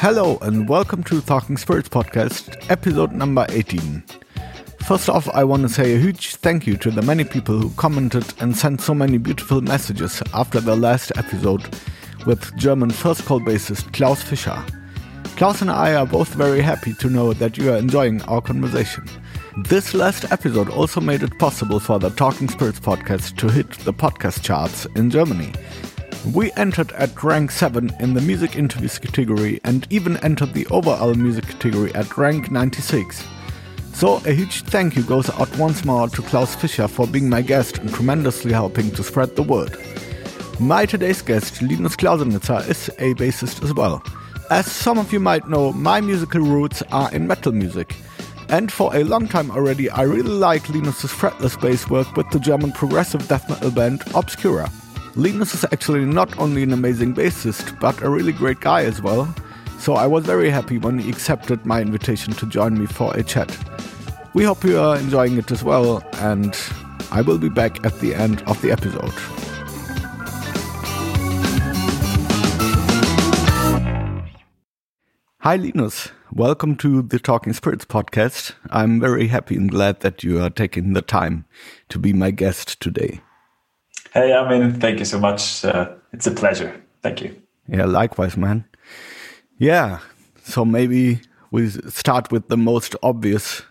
Hello and welcome to Talking Spirits podcast, episode number 18. First off, I want to say a huge thank you to the many people who commented and sent so many beautiful messages after the last episode with German first call bassist Klaus Fischer. Klaus and I are both very happy to know that you are enjoying our conversation. This last episode also made it possible for the Talking Spirits podcast to hit the podcast charts in Germany. We entered at rank 7 in the music interviews category and even entered the overall music category at rank 96. So a huge thank you goes out once more to Klaus Fischer for being my guest and tremendously helping to spread the word. My today's guest, Linus Klausenitzer, is a bassist as well. As some of you might know, my musical roots are in metal music. And for a long time already, I really like Linus's fretless bass work with the German progressive death metal band Obscura. Linus is actually not only an amazing bassist, but a really great guy as well. So I was very happy when he accepted my invitation to join me for a chat. We hope you are enjoying it as well, and I will be back at the end of the episode. Hi, Linus. Welcome to the Talking Spirits podcast. I'm very happy and glad that you are taking the time to be my guest today. Hey, I mean, thank you so much. Uh, it's a pleasure. Thank you. Yeah, likewise, man. Yeah, so maybe we start with the most obvious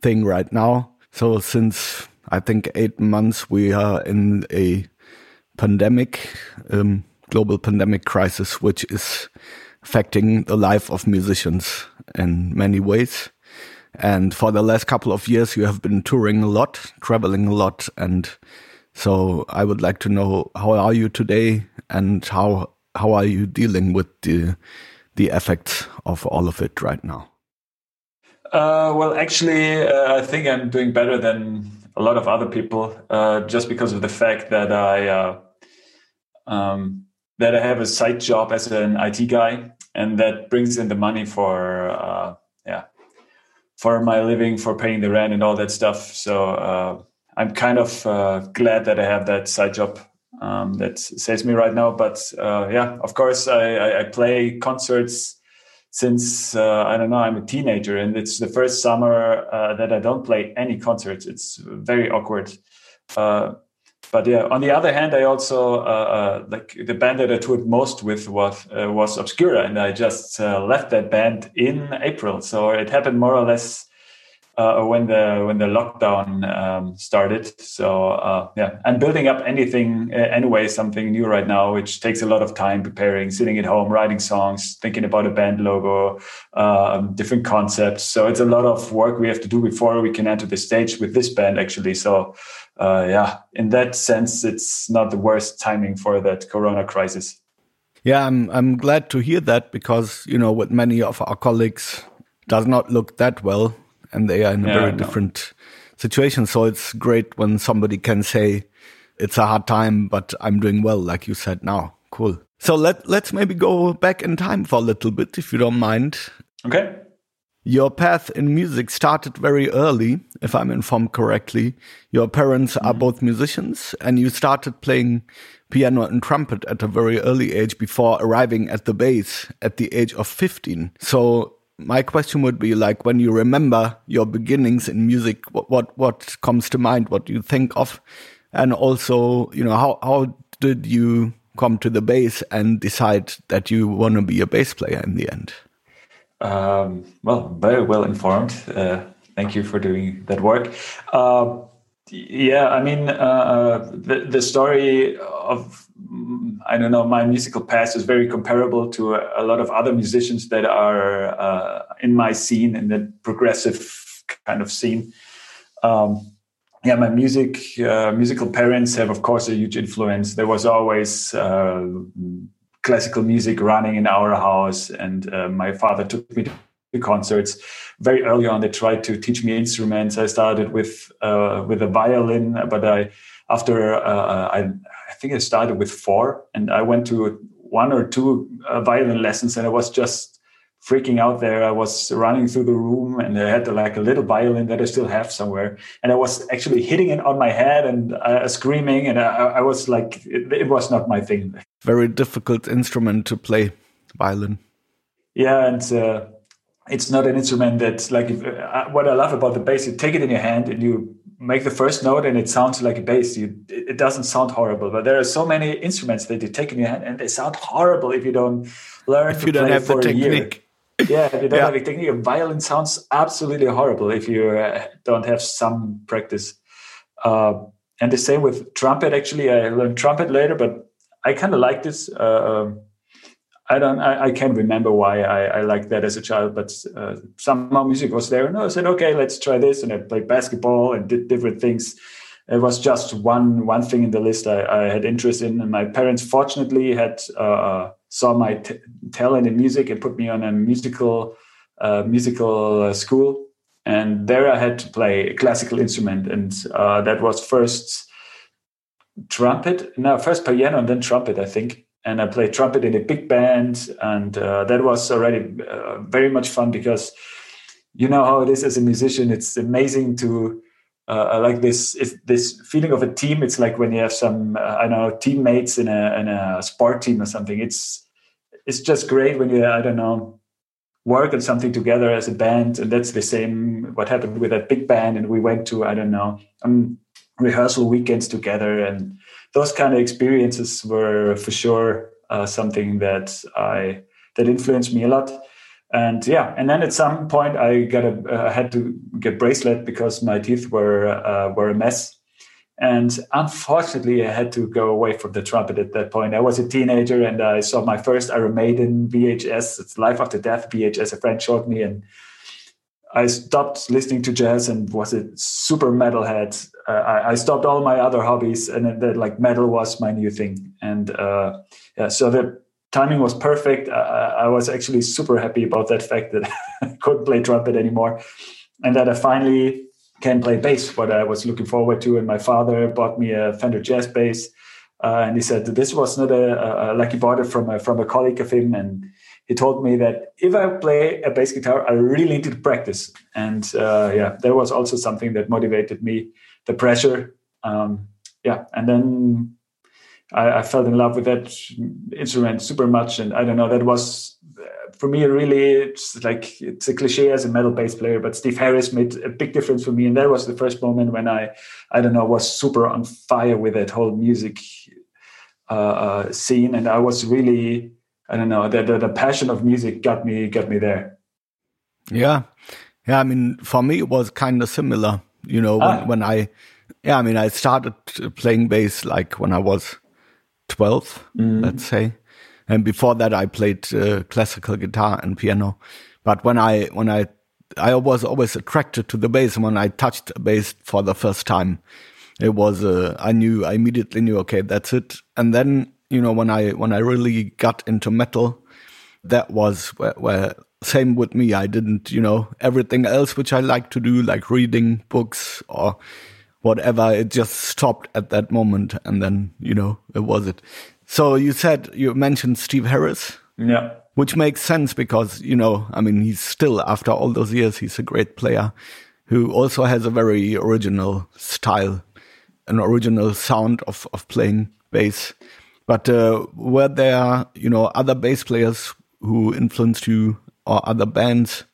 thing right now. So, since I think eight months, we are in a pandemic, um, global pandemic crisis, which is affecting the life of musicians in many ways. And for the last couple of years, you have been touring a lot, traveling a lot. And so I would like to know how are you today and how, how are you dealing with the, the effects of all of it right now? Uh, well, actually, uh, I think I'm doing better than a lot of other people, uh, just because of the fact that I uh, um, that I have a side job as an IT guy, and that brings in the money for uh, yeah for my living, for paying the rent and all that stuff. So uh, I'm kind of uh, glad that I have that side job um, that saves me right now. But uh, yeah, of course, I, I, I play concerts since uh, I don't know I'm a teenager, and it's the first summer uh, that I don't play any concerts. It's very awkward. Uh, but yeah, on the other hand, I also uh, like the band that I toured most with was was Obscura, and I just left that band in April. So it happened more or less uh, when the when the lockdown um, started. So uh, yeah, I'm building up anything anyway, something new right now, which takes a lot of time preparing, sitting at home, writing songs, thinking about a band logo, um, different concepts. So it's a lot of work we have to do before we can enter the stage with this band actually. So uh, yeah, in that sense, it's not the worst timing for that Corona crisis. Yeah, I'm I'm glad to hear that because you know, with many of our colleagues, does not look that well, and they are in a yeah, very different situation. So it's great when somebody can say it's a hard time, but I'm doing well, like you said now. Cool. So let let's maybe go back in time for a little bit, if you don't mind. Okay. Your path in music started very early, if I'm informed correctly. Your parents are mm-hmm. both musicians and you started playing piano and trumpet at a very early age before arriving at the bass at the age of 15. So my question would be like when you remember your beginnings in music, what, what, what comes to mind? What do you think of? And also, you know, how, how did you come to the bass and decide that you want to be a bass player in the end? Um, well, very well informed. Uh, thank you for doing that work. Uh, yeah, I mean, uh, uh, the, the story of, I don't know, my musical past is very comparable to a, a lot of other musicians that are uh, in my scene, in the progressive kind of scene. Um, yeah, my music, uh, musical parents have, of course, a huge influence. There was always classical music running in our house, and uh, my father took me to concerts. Very early on, they tried to teach me instruments. I started with uh, with a violin, but I after uh, I think I started with four, and I went to one or two uh, violin lessons, and I was just freaking out there. I was running through the room and I had like a little violin that I still have somewhere. And I was actually hitting it on my head and uh, screaming. And I, I was like, it, it, was not my thing. Very difficult instrument to play, violin. yeah, and uh, it's not an instrument that like if, uh, what I love about the bass. You take it in your hand and you make the first note, and it sounds like a bass. You it doesn't sound horrible, but there are so many instruments that you take in your hand and they sound horrible if you don't learn if to you don't have for the technique. Yeah, if you don't Yeah. have a technique. A violin sounds absolutely horrible if you uh, don't have some practice. Uh, and the same with trumpet. Actually, I learned trumpet later, but I kind of like this. Uh, um, I don't. I, I can't remember why I, I liked that as a child, but uh, somehow music was there, and I said, "Okay, let's try this." And I played basketball and did different things. It was just one one thing in the list I, I had interest in, and my parents fortunately had uh, saw my t- talent in music and put me on a musical uh, musical uh, school, and there I had to play a classical instrument, and uh, that was first trumpet, no, first piano and then trumpet, I think. And I played trumpet in a big band, and uh, that was already uh, very much fun because you know how it is as a musician. It's amazing to uh, like this this feeling of a team. It's like when you have some uh, I know teammates in a in a sport team or something. It's it's just great when you I don't know work on something together as a band, and that's the same what happened with that big band. And we went to I don't know um, rehearsal weekends together and those kind of experiences were for sure uh, something that I that influenced me a lot. And yeah, and then at some point I got a uh, had to get bracelet because my teeth were uh, were a mess. And unfortunately, I had to go away from the trumpet at that point. I was a teenager and I saw my first Iron Maiden VHS. It's Life After Death VHS. A friend showed me, and I stopped listening to jazz and was a super metalhead. Uh, I, I stopped all my other hobbies, and then like metal was my new thing. And uh, yeah, so the timing was perfect. I, I was actually super happy about that fact that I couldn't play trumpet anymore, and that I finally can play bass. What I was looking forward to, and my father bought me a Fender Jazz bass, uh, and he said this was not a, a like he bought it from a, from a colleague of him, and he told me that if I play a bass guitar, I really need to practice. And uh, yeah, there was also something that motivated me, the pressure. Um, yeah, and then I, I, fell in love with that instrument super much. And I don't know, that was uh, for me really it's like it's a cliche as a metal bass player, but Steve Harris made a big difference for me. And that was the first moment when I, I don't know, was super on fire with that whole music uh, uh, scene. And I was really I don't know the, the, the passion of music got me got me there. Yeah, yeah. I mean, for me, it was kind of similar. You know, when, ah. when I, yeah, I mean, I started playing bass like when I was twelve, mm. let's say, and before that, I played uh, classical guitar and piano. But when I when I I was always attracted to the bass. When I touched a bass for the first time, it was uh, I knew I immediately knew okay that's it. And then you know when i when i really got into metal that was where, where, same with me. I didn't you know everything else which i like to do like reading books or whatever it just stopped at that moment and then you know it was it. So you said you mentioned steve harris. Yeah. Which makes sense because you know i mean he's still after all those years he's a great player who also has a very original style an original sound of of playing bass but uh, were there, you know, other bass players who influenced you, or other bands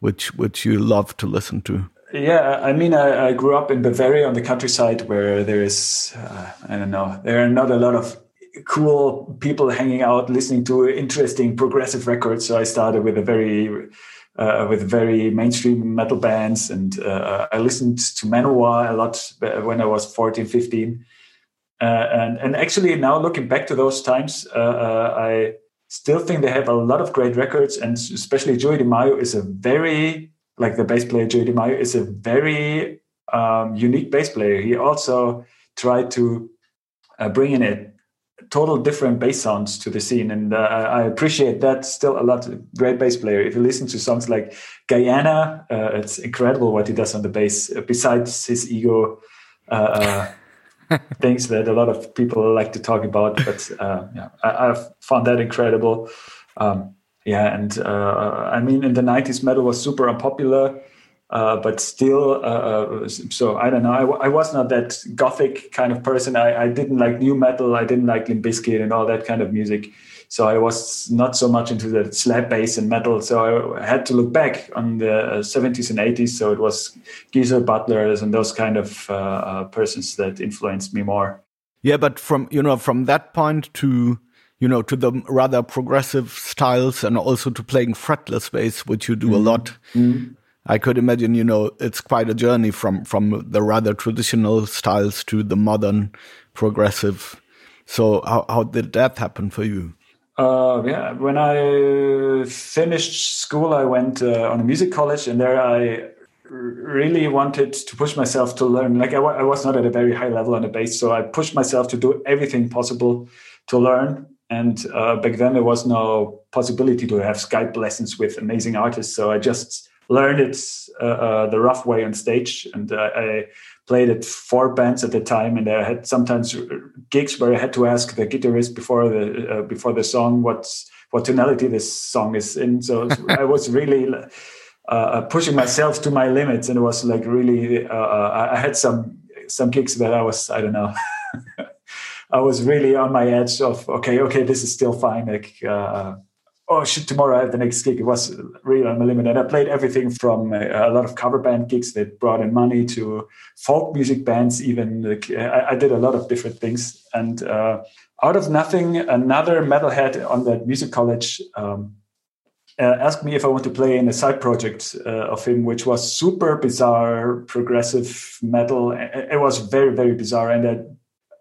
which which you love to listen to? Yeah, I mean, I, I grew up in Bavaria on the countryside, where there is, uh, I don't know, there are not a lot of cool people hanging out listening to interesting progressive records. So I started with a very uh, with very mainstream metal bands, and uh, I listened to Manowar a lot when I was 14, 15. Uh, and and actually now looking back to those times, uh, uh, I still think they have a lot of great records, and especially Joey DeMaio is a very like the bass player Joey DeMaio is a very um, unique bass player. He also tried to uh, bring in a total different bass sounds to the scene, and uh, I appreciate that still a lot. Great bass player. If you listen to songs like Guyana, it's incredible what he does on the bass. besides his ego things that a lot of people like to talk about. But uh, yeah, I, have found that incredible. Um, yeah, and uh, I mean, in the '90s, metal was super unpopular. Uh, but still, uh, uh, so I don't know. I, I, was not that gothic kind of person. I, I, didn't like nu metal. I didn't like Limp Bizkit and all that kind of music. So I was not so much into the slap bass and metal. So I had to look back on the 70s and 80s. So it was Geezer Butlers and those kind of uh, uh, persons that influenced me more. Yeah, but from you know from that point to you know to the rather progressive styles and also to playing fretless bass, which you do mm -hmm. a lot. Mm -hmm. I could imagine, you know, it's quite a journey from from the rather traditional styles to the modern progressive. So how how did that happen for you? Uh, yeah, when I finished school, I went uh, on a music college, and there I really wanted to push myself to learn. Like I, was not at a very high level on the bass, so I pushed myself to do everything possible to learn. And uh, back then, there was no possibility to have Skype lessons with amazing artists, so I just learned it uh, uh, the rough way on stage, and uh, I played at four bands at the time, and I had sometimes gigs where I had to ask the guitarist before the before the song what's what tonality this song is in. So I was really uh, pushing myself to my limits, and it was like really. Uh, I had some some gigs that I was I don't know. I was really on my edge of okay, okay, this is still fine. Like uh, oh shit, tomorrow I have the next gig. It was really on my limit. And I played everything from a, a, lot of cover band gigs that brought in money to folk music bands, even. Like, I, I, did a lot of different things. And uh, out of nothing, another metalhead on that music college um, uh, asked me if I want to play in a side project uh, of him, which was super bizarre, progressive metal. It was very, very bizarre. And I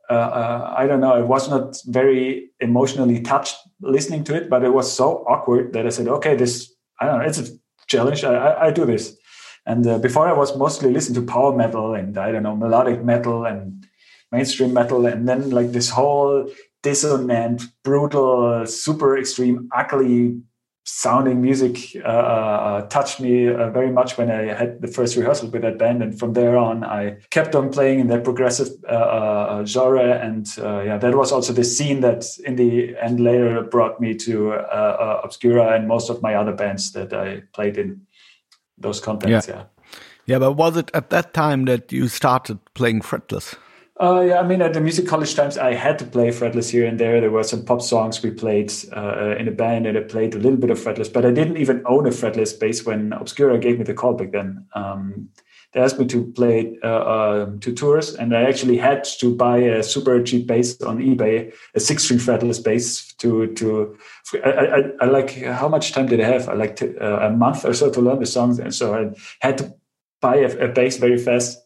uh, uh, I don't know, I was not very emotionally touched listening to it, but it was so awkward that I said, okay, this, I don't know, it's a challenge. I, I, I do this. And uh, before I was mostly listening to power metal and I don't know, melodic metal and mainstream metal. And then like this whole dissonant, brutal, super extreme, ugly sounding music uh, uh, touched me uh, very much when I had the first rehearsal with that band, and from there on, I kept on playing in that progressive uh, uh, genre, and uh, yeah, that was also the scene that in the end later brought me to Obscura and most of my other bands that I played in those contexts. Yeah. yeah, yeah, but was it at that time that you started playing fretless? Uh, yeah, I mean, at the music college times, I had to play fretless here and there. There were some pop songs we played uh, in a band, and I played a little bit of fretless. But I didn't even own a fretless bass when Obscura gave me the call back then. Um, they asked me to play uh, uh, two tours, and I actually had to buy a super cheap bass on eBay, a six-string fretless bass. To to, I, I, I, like how much time did I have? I like to, uh, a month or so to learn the songs, and so I had to buy a, a bass very fast.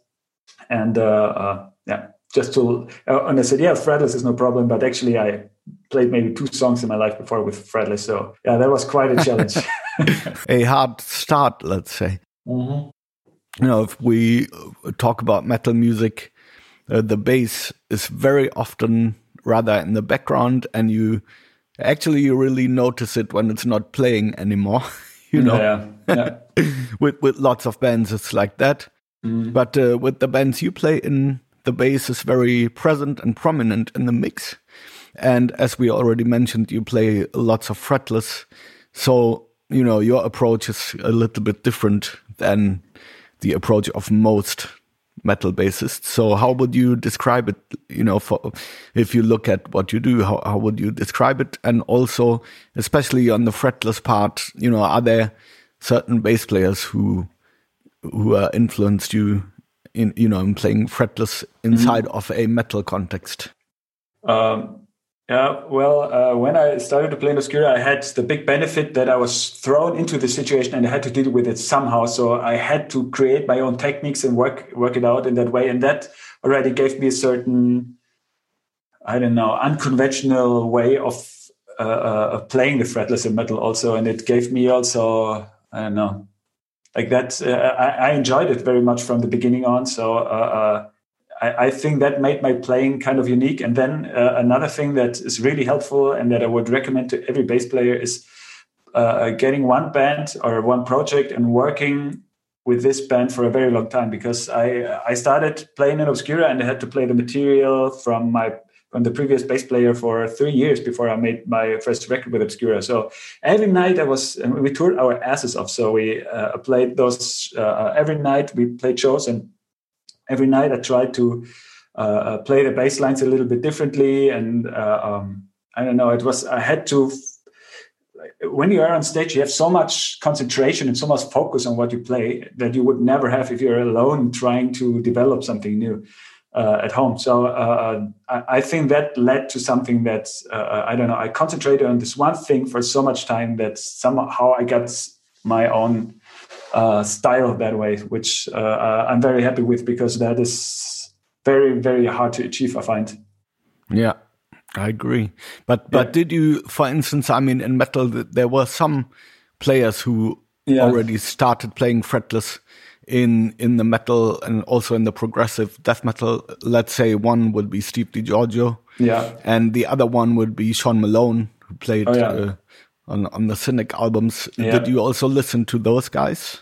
And uh, yeah, just to uh, and I said, yeah, fretless is no problem. But actually, I played maybe two songs in my life before with fretless. So yeah, that was quite a challenge. a hard start, let's say. Mm-hmm. You know, if we talk about metal music, uh, the bass is very often rather in the background, and you actually you really notice it when it's not playing anymore. you know, yeah, yeah. with with lots of bands, it's like that. Mm. But uh, with the bands you play in, the bass is very present and prominent in the mix. And as we already mentioned, you play lots of fretless. So, you know, your approach is a little bit different than the approach of most metal bassists. So how would you describe it, you know, for if you look at what you do, how, how would you describe it? And also, especially on the fretless part, you know, are there certain bass players who who uh, influenced you in you know in playing fretless inside mm. of a metal context? Um, yeah, well, uh, when I started to play in Obscura, I had the big benefit that I was thrown into the situation and I had to deal with it somehow. So I had to create my own techniques and work work it out in that way, and that already gave me a certain, I don't know, unconventional way of uh, uh, playing the fretless in metal also, and it gave me also, I don't know, like that. Uh, I, I, enjoyed it very much from the beginning on. So uh, uh, I, I, think that made my playing kind of unique. And then uh, another thing that is really helpful and that I would recommend to every bass player is uh, getting one band or one project and working with this band for a very long time because I I started playing in Obscura and I had to play the material from my from the previous bass player for three years before I made my first record with Obscura. So every night I was, we toured our asses off. So we uh, played those uh, every night. We played shows, and every night I tried to uh, uh play the bass lines a little bit differently and uh, um, I don't know. It was I had to. When you are on stage, you have so much concentration and so much focus on what you play that you would never have if you're alone trying to develop something new uh, at home. So uh, I, I, think that led to something that uh, I don't know. I concentrated on this one thing for so much time that somehow I got my own uh, style that way, which uh, uh, I'm very happy with because that is very very hard to achieve. I find. Yeah, I agree. But but yeah. did you, for instance, I mean, in metal, there were some players who yeah. already started playing fretless in in the metal and also in the progressive death metal. Let's say one would be Steve DiGiorgio, yeah, and the other one would be Sean Malone, who played oh, yeah. uh, on on the Cynic albums. Yeah. Did you also listen to those guys?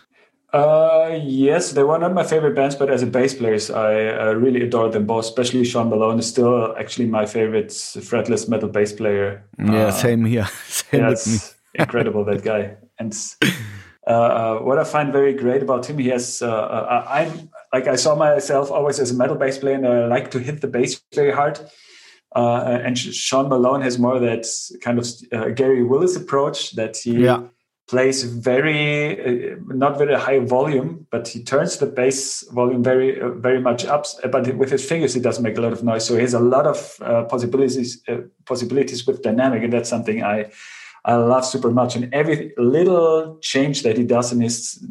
Uh, yes, they were not my favorite bands, but as a bass players, I uh, really adore them both. Especially Sean Malone is still actually my favorite fretless metal bass player. Yeah, uh, same here. Same yeah, with me. incredible that guy. And uh, uh, what I find very great about him, he has. Uh, I'm like I saw myself always as a metal bass player, and I like to hit the bass very hard. and Sean Malone has more that kind of Gary Willis approach that he. Yeah plays very uh, not very high volume but he turns the bass volume very uh, very much up but with his fingers he does make a lot of noise so he has a lot of uh, possibilities uh, possibilities with dynamic and that's something i i love super much and every little change that he does in his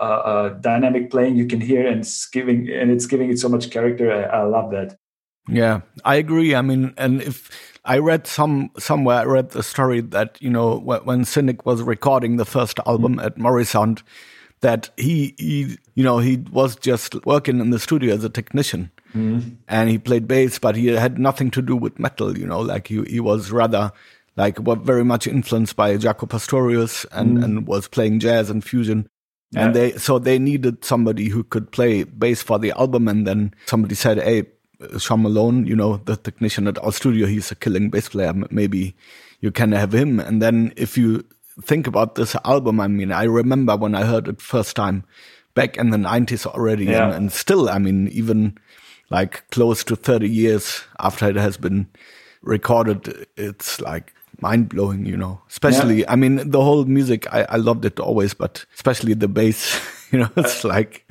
uh, uh, dynamic playing you can hear and it's giving and it's giving it so much character I, I love that yeah i agree i mean and if I read some somewhere. I read the story that you know when Cynic was recording the first album at Morrisound, that he, he you know he was just working in the studio as a technician, mm. and he played bass, but he had nothing to do with metal. You know, like he he was rather like were very much influenced by Jaco Pastorius and mm. and was playing jazz and fusion. Yeah. And they so they needed somebody who could play bass for the album, and then somebody said, "Hey, Sean Malone, you know, the technician at our studio, he's a killing bass player. Maybe you can have him. And then if you think about this album, I mean, I remember when I heard it first time back in the 90s already. Yeah. And, and, still, I mean, even like close to 30 years after it has been recorded, it's like mind blowing, you know, especially, yeah. I mean, the whole music, I, I loved it always, but especially the bass, you know, it's like,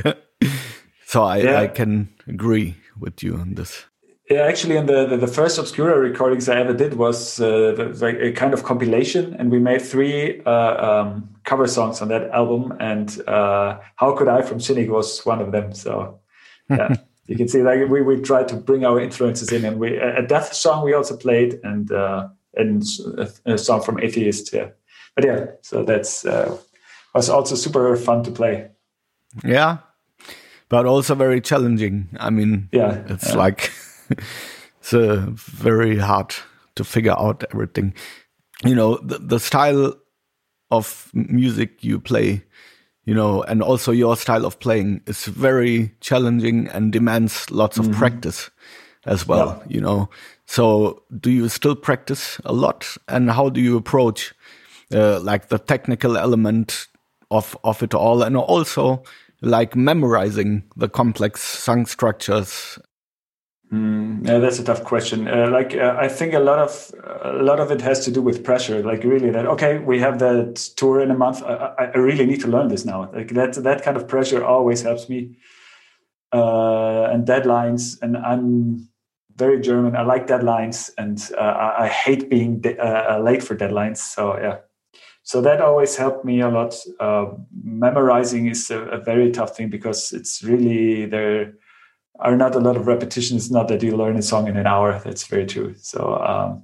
so I, yeah. I can agree with you on this? Yeah, actually, in the, the, the first Obscura recordings I ever did was uh, a kind of compilation, and we made three uh, um, cover songs on that album. And uh, "How Could I" from Cynic was one of them. So, yeah, you can see like we we tried to bring our influences in, and we a death song we also played, and uh, and a, song from Atheist. Yeah, but yeah, so that's uh, was also super fun to play. Yeah, but also very challenging. I mean, yeah, it's yeah. like it's uh, very hard to figure out everything. You know, the, the style of music you play, you know, and also your style of playing is very challenging and demands lots of mm -hmm. practice as well, yeah. you know. So, do you still practice a lot? And how do you approach uh, like the technical element of of it all, and also like memorizing the complex song structures? Mm, yeah, that's a tough question. Uh, like, uh, I think a lot of a lot of it has to do with pressure. Like, really, that okay, we have that tour in a month. I, I really need to learn this now. Like that that kind of pressure always helps me. Uh, and deadlines, and I'm very German. I like deadlines, and uh, I, hate being uh, late for deadlines. So yeah, so that always helped me a lot. Uh, memorizing is a, a, very tough thing because it's really there are not a lot of repetitions. It's not that you learn a song in an hour. That's very true. So um,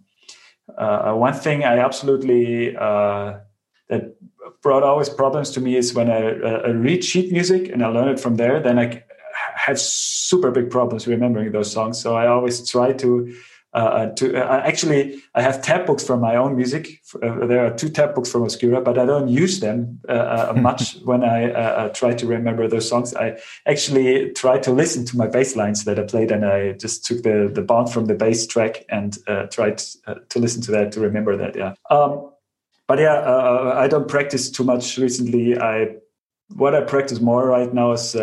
uh, one thing I absolutely uh, that brought always problems to me is when I, uh, I read sheet music and I learn it from there. Then I have super big problems remembering those songs. So I always try to uh, uh, to uh, actually I have tab books for my own music. Uh, there are two tab books from Obscura, but I don't use them uh, uh, much when I try to remember those songs. I actually try to listen to my bass lines that I played, and I just took the the bound from the bass track and tried to listen to that to remember that. Yeah. Um, but yeah, I don't practice too much recently. I what I practice more right now is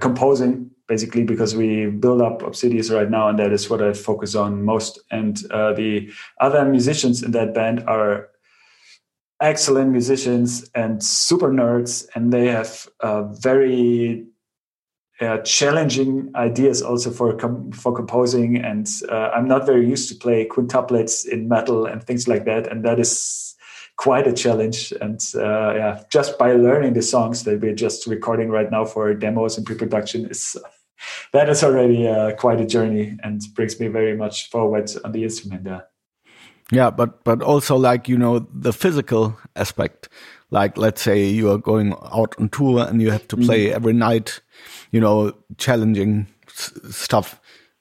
composing basically because we build up Obsidious right now, and that is what I focus on most. And uh, the other musicians in that band are excellent musicians and super nerds, and they have uh, very uh, challenging ideas also for com- for composing. And uh, I'm not very used to play quintuplets in metal and things like that, and that is quite a challenge. And uh, yeah, just by learning the songs that we're just recording right now for demos and pre-production is that is already uh, quite a journey and brings me very much forward on the instrument. Yeah. Yeah, but but also like you know the physical aspect. Like let's say you are going out on tour and you have to play mm. every night, you know, challenging stuff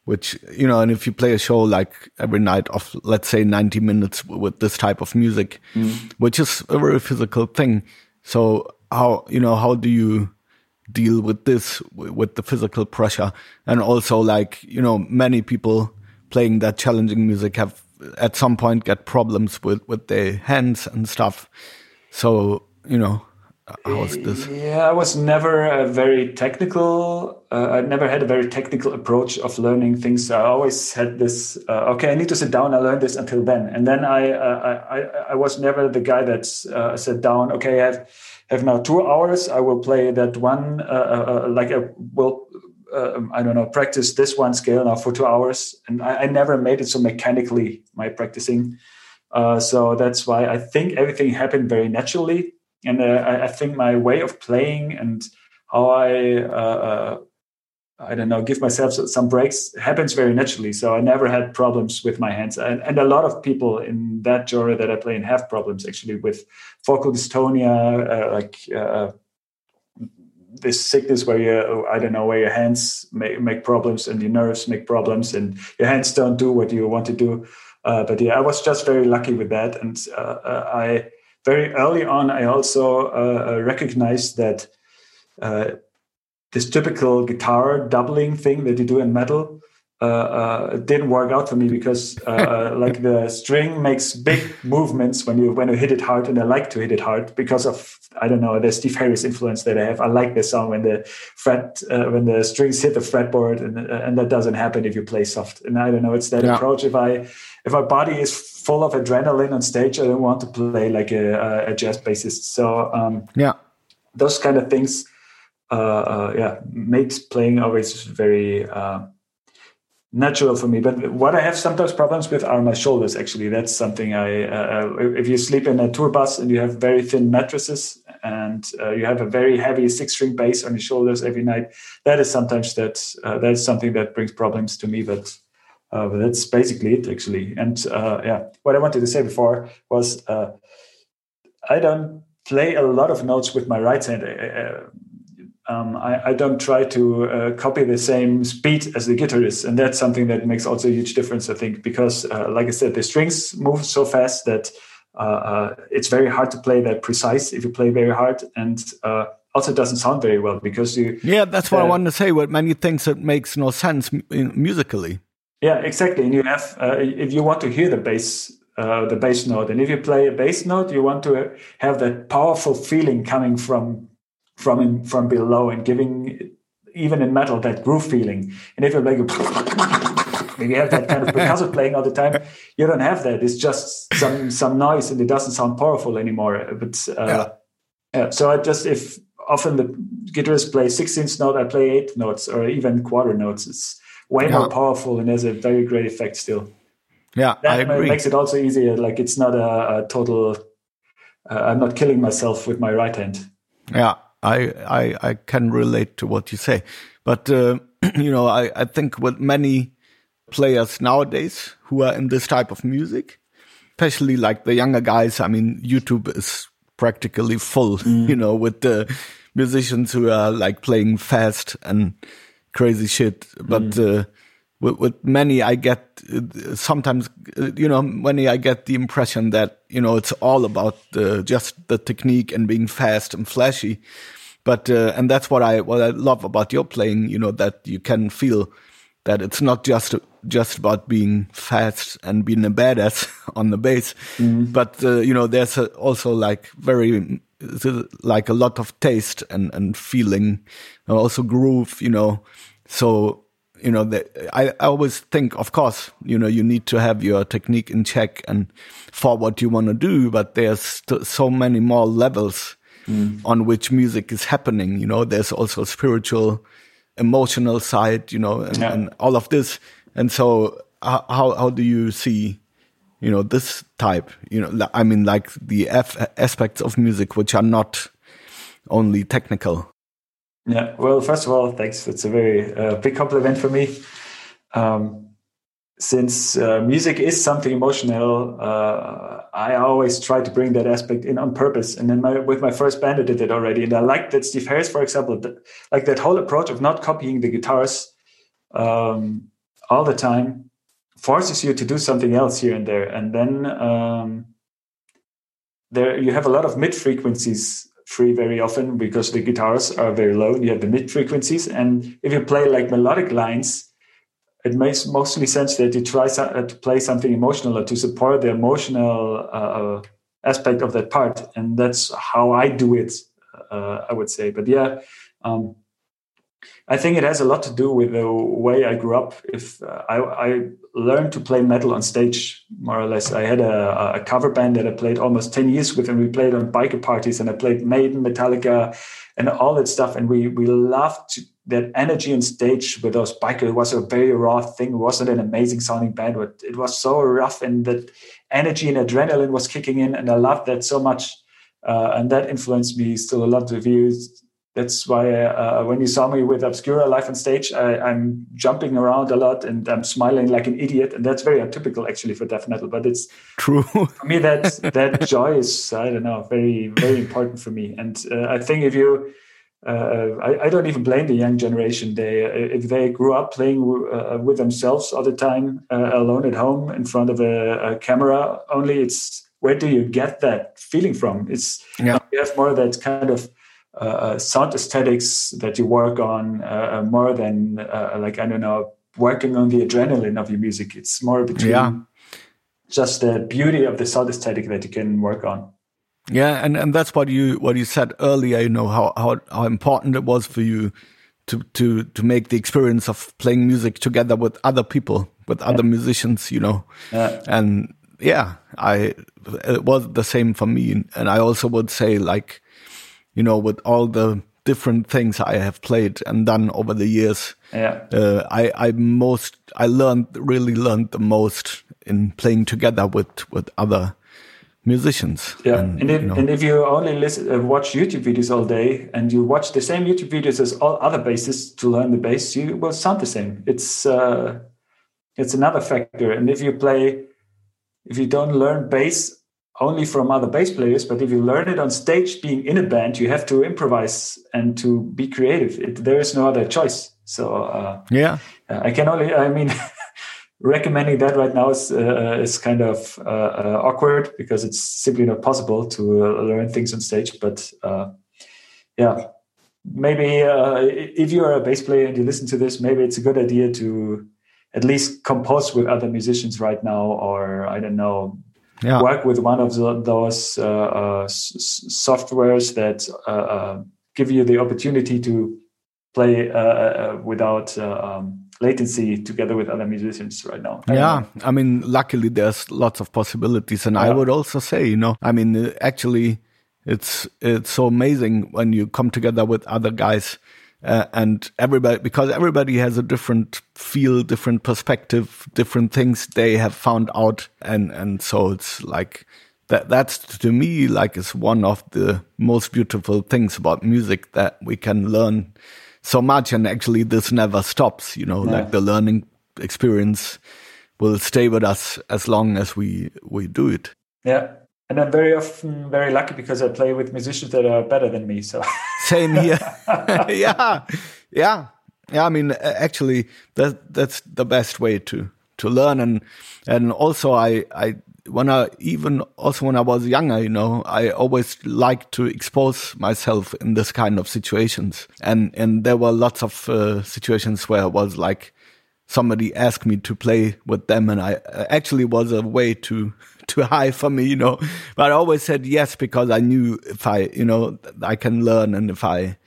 which you know and if you play a show like every night of let's say 90 minutes with this type of music mm. which is a very physical thing so how you know how do you deal with this with the physical pressure and also like you know many people playing that challenging music have at some point get problems with with their hands and stuff so you know how was this? Yeah, I was never a very technical. Uh, I never had a very technical approach of learning things. I always had this. Uh, okay, I need to sit down. I learned this until then, and then I uh, I, I was never the guy that uh, sat down. Okay, I have have now two hours. I will play that one. Uh, uh, like I will. I don't know. Practice this one scale now for two hours, and I, I never made it so mechanically. My practicing, so that's why I think everything happened very naturally and uh, I, I, think my way of playing and how I uh, uh, I don't know give myself some breaks happens very naturally. So I never had problems with my hands, and, and a lot of people in that genre that I play in have problems actually with focal dystonia, uh, like. Uh, this sickness where you I don't know where your hands make, make problems and your nerves make problems and your hands don't do what you want to do. Uh, but yeah, I was just very lucky with that, and I very early on, I also uh, uh, recognized that uh, this typical guitar doubling thing that you do in metal uh, uh, didn't work out for me because uh, like the string makes big movements when you when you hit it hard, and I like to hit it hard because of I don't know the Steve Harris influence that I have. I like the sound when the fret when the strings hit the fretboard, and and that doesn't happen if you play soft. And I don't know, it's that yeah. approach. If I if my body is full of adrenaline on stage, I don't want to play like a, a jazz bassist. So um, yeah, those kind of things, uh, uh, yeah, makes playing always very uh, natural for me. But what I have sometimes problems with are my shoulders. Actually, that's something I. Uh, if you sleep in a tour bus and you have very thin mattresses and uh, you have a very heavy six-string bass on your shoulders every night, that is sometimes that uh, that is something that brings problems to me. But uh, but that's basically it, actually. And uh, yeah, what I wanted to say before was uh, I don't play a lot of notes with my right hand. Uh, um, I, I, don't try to uh, copy the same speed as the guitarist, and that's something that makes also a huge difference, I think, because, uh, like I said, the strings move so fast that it's very hard to play that precise if you play very hard, and also doesn't sound very well because you. Yeah, that's what I wanted to say. What many things that makes no sense musically. Yeah, exactly. And you have, uh, if you want to hear the bass, uh, the bass note, and if you play a bass note, you want to have that powerful feeling coming from from in, from below and giving even in metal that groove feeling. And if you're like, you have that kind of percussive playing all the time, you don't have that. It's just some some noise, and it doesn't sound powerful anymore. But uh, yeah. yeah. So I just if often the guitarist play 16th note, I play eighth notes or even quarter notes. It's way yeah. more powerful and has a very great effect still. Yeah, that I agree. makes it also easier. Like it's not a, a total. Uh, I'm not killing myself with my right hand. Yeah, I I, I can relate to what you say, but uh, you know, I I think with many players nowadays who are in this type of music, especially like the younger guys. I mean, YouTube is practically full, mm. you know, with the musicians who are like playing fast and crazy shit. But mm. uh, with, with, many, I get uh, sometimes, uh, you know, many I get the impression that you know it's all about the, just the technique and being fast and flashy. But uh, and that's what I what I love about your playing. You know that you can feel that it's not just just about being fast and being a badass on the bass, mm. but uh, you know there's a, also like very like a lot of taste and and feeling, and also groove. You know, so you know, the, I, I always think, of course, you know, you need to have your technique in check and for what you want to do, but there's so many more levels mm. on which music is happening. You know, there's also spiritual, emotional side, you know, and, yeah. and all of this. And so, how how do you see, you know, this type? You know, I mean, like the F aspects of music which are not only technical. Yeah, well, first of all, thanks. That's a very uh, big compliment for me. Um, since uh, music is something emotional, uh, I always try to bring that aspect in on purpose. And then my, with my first band, I did it already. And I like that Steve Harris, for example, th- like that whole approach of not copying the guitars um, all the time forces you to do something else here and there. And then um, there you have a lot of mid frequencies free very often because the guitars are very low. You have the mid frequencies, and if you play like melodic lines, it makes mostly sense that you try uh, to play something emotional or to support the emotional uh, aspect of that part, and that's how I do it. Uh, I would say, but yeah. Um, I think it has a lot to do with the way I grew up. If uh, I, I, learned to play metal on stage, more or less, I had a, a, cover band that I played almost ten years with, and we played on biker parties, and I played Maiden, Metallica, and all that stuff. And we we loved that energy on stage with those bikers. It was a very raw thing. It wasn't an amazing sounding band, but it was so rough, and that energy and adrenaline was kicking in, and I loved that so much. Uh, and that influenced me still a lot to views that's why uh, when you saw me with Obscura live on stage, I, am jumping around a lot and I'm smiling like an idiot, and that's very atypical actually for death metal. But it's true for me. That that joy is I don't know very very important for me, and uh, I think if you. Uh, I, I, don't even blame the young generation. They, if they grew up playing uh, with themselves all the time, uh, alone at home in front of a, a camera only, it's where do you get that feeling from? It's yeah. you have more that kind of uh, uh, Uh, uh, sound aesthetics that you work on uh, uh more than like I don't know working on the adrenaline of your music. It's more between yeah. just the beauty of the sound aesthetic that you can work on. Yeah, and, and that's what you what you said earlier. You know how, how how important it was for you to to to make the experience of playing music together with other people, with other yeah. musicians. You know, yeah. and yeah, I it was the same for me. And I also would say like you know, with all the different things I have played and done over the years. Yeah. Uh, I, I most, I learned, really learned the most in playing together with, with other musicians. Yeah. And, and, if, you know. and if you only listen, uh, watch YouTube videos all day and you watch the same YouTube videos as all other bassists to learn the bass, you will sound the same. It's, uh, it's another factor. And if you play, if you don't learn bass only from other bass players, but if you learn it on stage, being in a band, you have to improvise and to be creative. It, there is no other choice. So uh, yeah, uh, I can only. I mean, recommending that right now is uh, is kind of uh, uh, awkward because it's simply not possible to uh, learn things on stage. But yeah, maybe if you are a bass player and you listen to this, maybe it's a good idea to at least compose with other musicians right now, or I don't know, yeah. work with one of the, those uh, uh, softwares that uh, give you the opportunity to play uh, without um, latency together with other musicians right now. Yeah, I mean, luckily there's lots of possibilities, and yeah. I would also say, you know, I mean, actually, it's it's so amazing when you come together with other guys uh, and everybody because everybody has a different feel different perspective different things they have found out. And and so it's like that that's to me like is one of the most beautiful things about music that we can learn so much. And actually this never stops you know yeah. like the learning experience will stay with us as long as we we do it. Yeah and I'm very often very lucky because I play with musicians that are better than me. So same here. yeah, yeah, yeah. I mean, actually, that that's the best way to to learn, and and also I I when I even also when I was younger, you know, I always liked to expose myself in this kind of situations, and and there were lots of uh, situations where it was like somebody asked me to play with them, and I actually was a way to too high for me, you know. But I always said yes because I knew if I, you know, I can learn and if I,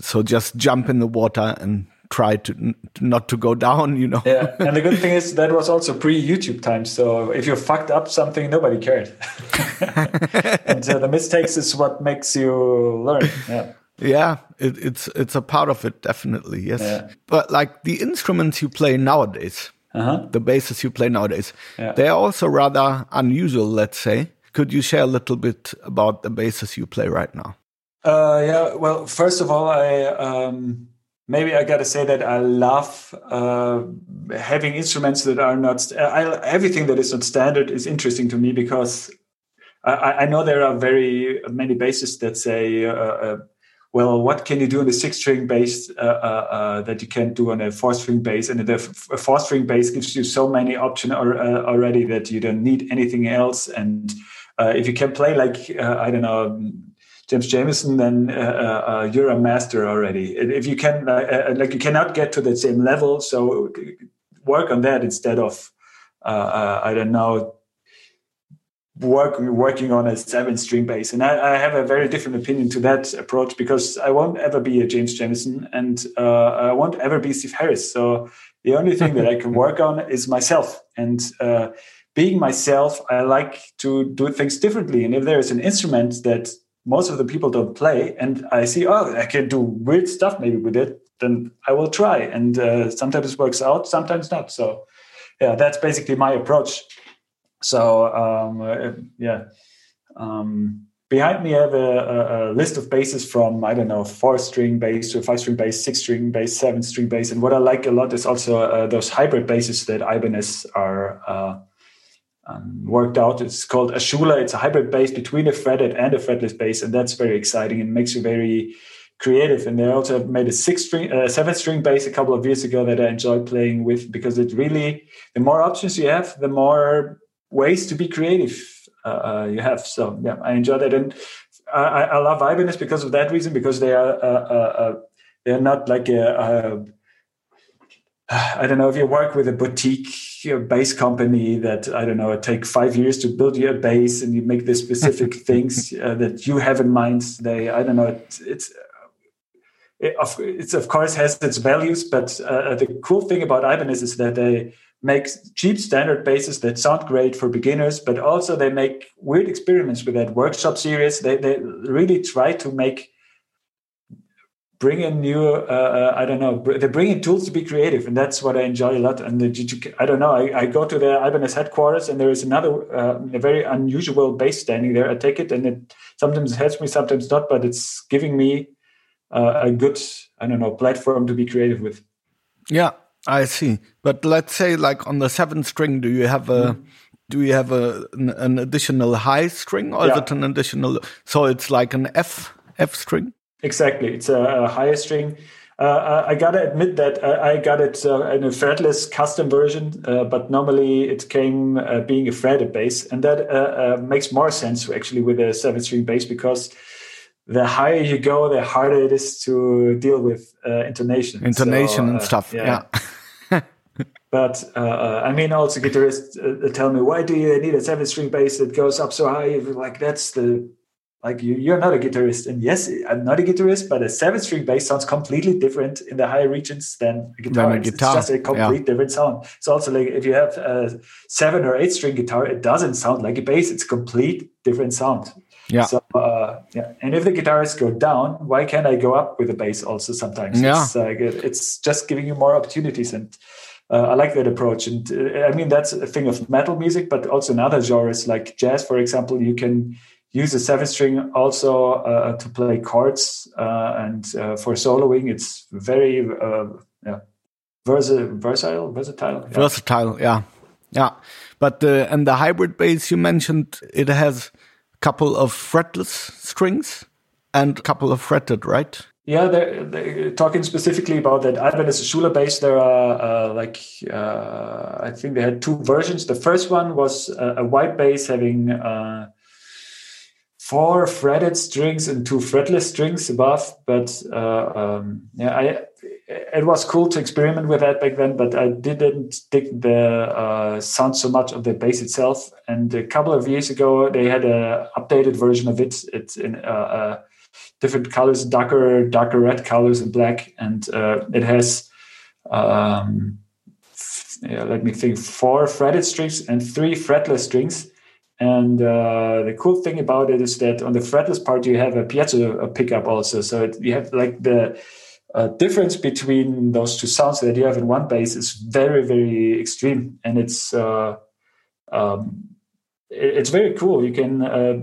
so just jump in the water and try to, not to go down, you know. yeah, and the good thing is that was also pre-YouTube time, so if you fucked up something, nobody cared. and uh, the mistakes is what makes you learn. Yeah. Yeah, it, it's it's a part of it, definitely. Yes, yeah. but like the instruments you play nowadays, uh-huh. the basses you play nowadays, yeah. they are also rather unusual. Let's say, could you share a little bit about the basses you play right now? Uh, yeah. Well, first of all, I um, maybe I got to say that I love uh, having instruments that are not. I, everything that is not standard is interesting to me because I, I know there are very many basses that say. Uh, uh well, what can you do on a six string bass uh, uh, uh, that you can't do on a four string bass? And the four string bass gives you so many options already that you don't need anything else. And if you can play like, I don't know, James Jamerson, then uh, uh, you're a master already. If you can, uh, like, you cannot get to the same level, so work on that instead of, I don't know, work working on a seven string bass. And I, I, have a very different opinion to that approach because i won't ever be a james jamerson and uh, i won't ever be steve harris. So the only thing that i can work on is myself. And uh, being myself i like to do things differently. And if there is an instrument that most of the people don't play and i see oh i can do weird stuff maybe with it then i will try. And uh, sometimes it works out sometimes not. So yeah that's basically my approach so um, uh, yeah, um, behind me I have a, a, list of basses from I don't know four string bass to five string bass, six string bass, seven string bass, and what I like a lot is also uh, those hybrid basses that Ibanez are. Uh, um, worked out. It's called Ashula. It's a hybrid bass between a fretted and a fretless bass, and that's very exciting and makes you very creative. And they also made a six string, uh, seven string bass a couple of years ago that I enjoy playing with because it really, the more options you have, the more ways to be creative uh, uh, you have. So yeah, I enjoy that, and I, I love Ibanez because of that reason. Because they are uh, uh, uh they're not like a, a I don't know if you work with a boutique bass company that I don't know take five years to build your bass and you make the specific things uh, that you have in mind. They I don't know it, it's. It, it's of course has its values, but uh, the cool thing about Ibanez is that they makes cheap standard basses that sound great for beginners, but also they make weird experiments with that workshop series. They, they really try to make bring in new uh, uh, i don't know they bring in tools to be creative and that's what i enjoy a lot. And the, i don't know I, I, go to the ibanez headquarters and there is another uh, a very unusual bass standing there. I take it and it sometimes helps me sometimes not but it's giving me uh, a good i don't know platform to be creative with. Yeah I see. But let's say, like on the seventh string, do you have a mm. do you have a an, an, additional high string, or yeah. is it an additional? So it's like an F F string. Exactly, it's a, a higher string. Uh, I gotta admit that I got it uh, in a fretless custom version, uh, but normally it came uh, being a fretted bass, and that uh, uh, makes more sense actually with a seven string bass because the higher you go, the harder it is to deal with intonation. Intonation so, and stuff. yeah. yeah. But uh, uh, I mean, also guitarists uh, tell me, why do you need a seven string bass that goes up so high? Like that's the like you, you're not a guitarist, and yes, I'm not a guitarist, but a seven string bass sounds completely different in the higher regions than a guitar. Than a guitar. It's just a complete yeah. different sound. So also like if you have a seven or eight string guitar, it doesn't sound like a bass. It's complete different sound. Yeah. So uh, yeah, and if the guitarists go down, why can't I go up with the bass also sometimes? Yeah. It's, uh, it's just giving you more opportunities and uh, I like that approach. And uh, I mean, that's a thing of metal music, but also in other genres like jazz, for example, you can use a seven string also uh, to play chords. Uh, and uh, for soloing, it's very uh, yeah, versatile, versatile, versatile. Yeah. Versatile, yeah. Yeah. But and the hybrid bass you mentioned, it has a couple of fretless strings and a couple of fretted, right? Yeah, they're, they're, talking specifically about that Ibanez Shula bass. There are uh, like uh, I think they had two versions. The first one was a, a white bass having uh, four fretted strings and two fretless strings above. But uh, um, yeah, I it was cool to experiment with that back then. But I didn't dig the uh, sound so much of the bass itself. And a couple of years ago, they had an updated version of it. It's in uh, different colors, darker darker red colors and black, and uh, it has um, yeah, let me think, four fretted strings and three fretless strings. And uh, the cool thing about it is that on the fretless part you have a piezo pickup also, so it, you have like the uh, difference between those two sounds that you have in one bass is very very extreme, and it's uh, um, it, it's very cool. You can uh,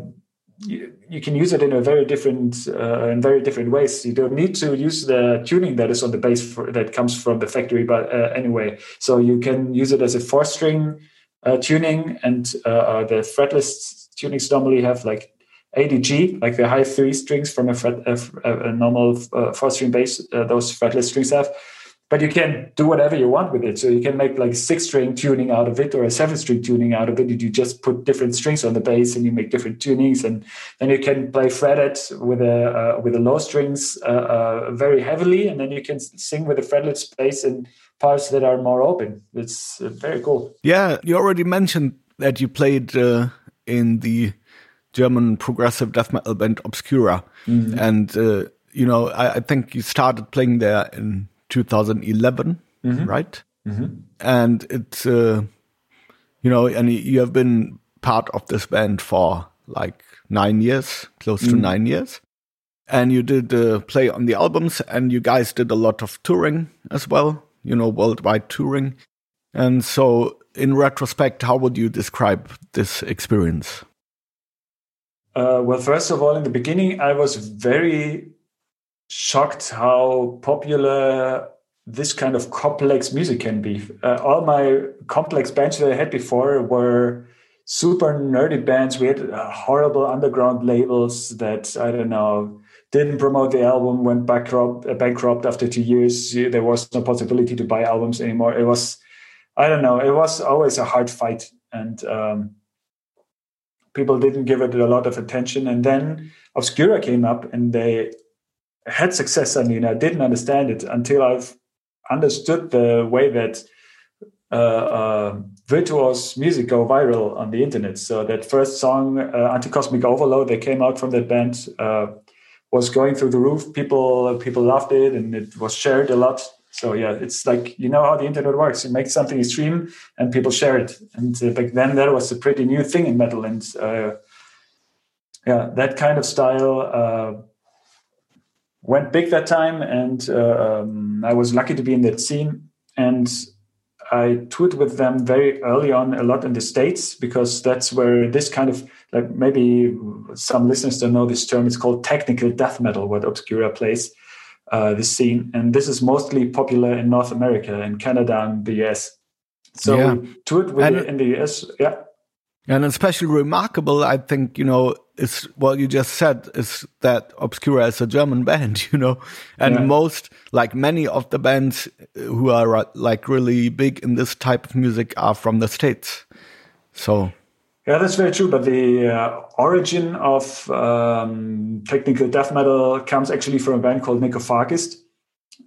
you, you, can use it in a very different uh, in very different ways. You don't need to use the tuning that is on the bass for, that comes from the factory, but uh, anyway, so you can use it as a four string uh, tuning, and uh, uh, the fretless tunings normally have like ADG, like the high three strings from a, fret, a, a normal uh, four string bass. those fretless strings have, but you can do whatever you want with it. So you can make like six string tuning out of it or a seven string tuning out of it. You just put different strings on the bass and you make different tunings, and then you can play fretted with a uh, with the low strings uh, uh, very heavily, and then you can sing with the fretless bass and parts that are more open. It's uh, very cool. Yeah, you already mentioned that you played uh, in the German progressive death metal band Obscura, mm -hmm. and uh, you know I, I, think you started playing there in 2011, mm -hmm. right? Mm -hmm. And it's uh, you know, and you have been part of this band for like nine years, close to mm-hmm. nine years and you did uh, play on the albums and you guys did a lot of touring as well you know, worldwide touring. And so, in retrospect, how would you describe this experience? Uh, well, first of all, in the beginning, I was very shocked how popular this kind of complex music can be. Uh, all my complex bands that I had before were super nerdy bands. We had uh, horrible underground labels that I don't know didn't promote the album, went bankrupt, uh, bankrupt after two years. There was no possibility to buy albums anymore. It was, I don't know, it was always a hard fight, and um, people didn't give it a lot of attention. And then Obscura came up, and they had success. I mean, I didn't understand it until I've understood the way that uh, uh, virtuos music go viral on the internet. So that first song, uh, Anticosmic Overload, that came out from that band uh, was going through the roof. People people loved it, and it was shared a lot. So yeah, it's like you know how the internet works. You make something extreme, and people share it. And uh, back then, that was a pretty new thing in metal, and uh, yeah, that kind of style uh, went big that time. And um, I was lucky to be in that scene. And I toured with them very early on, a lot in the States, because that's where this kind of like maybe some listeners don't know this term. It's called technical death metal, what Obscura plays uh, this scene, and this is mostly popular in North America, in Canada, and the US. So yeah. toured with and, in the US, yeah. And especially remarkable, I think, you know, is what you just said is that Obscura is a German band, you know, and yeah. most, like many of the bands who are like really big in this type of music are from the States. So yeah, that's very true. But the uh, origin of um, technical death metal comes actually from a band called Necrophagist,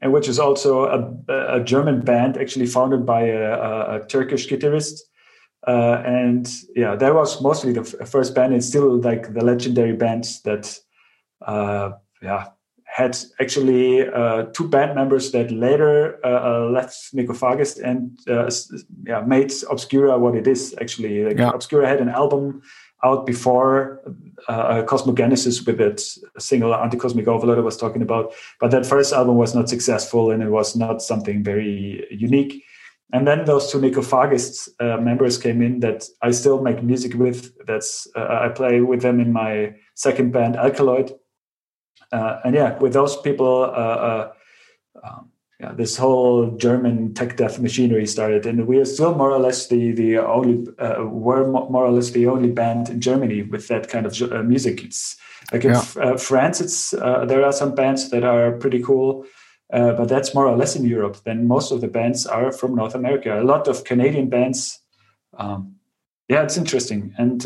and which is also a, a German band, actually founded by a, a Turkish guitarist. Uh, and yeah, that was mostly the f- first band. It's still like the legendary band that, uh, yeah, had actually uh, two band members that later uh, uh left Necrophagist and uh, yeah, made Obscura what it is. Actually, like yeah. Obscura had an album out before uh, Cosmogenesis with that single Anticosmic Overload I was talking about, but that first album was not successful and it was not something very unique. And then those two Necrophagist uh, members came in that I still make music with. That's I play with them in my second band Alkaloid uh, and yeah, with those people, uh, uh, um, yeah, this whole German tech death machinery started, and we are still more or less the the only uh, were more or less the only band in Germany with that kind of uh, music. It's like in uh, France, it's there are some bands that are pretty cool, but that's more or less in Europe. Then most of the bands are from North America. A lot of Canadian bands. Um, yeah, it's interesting, and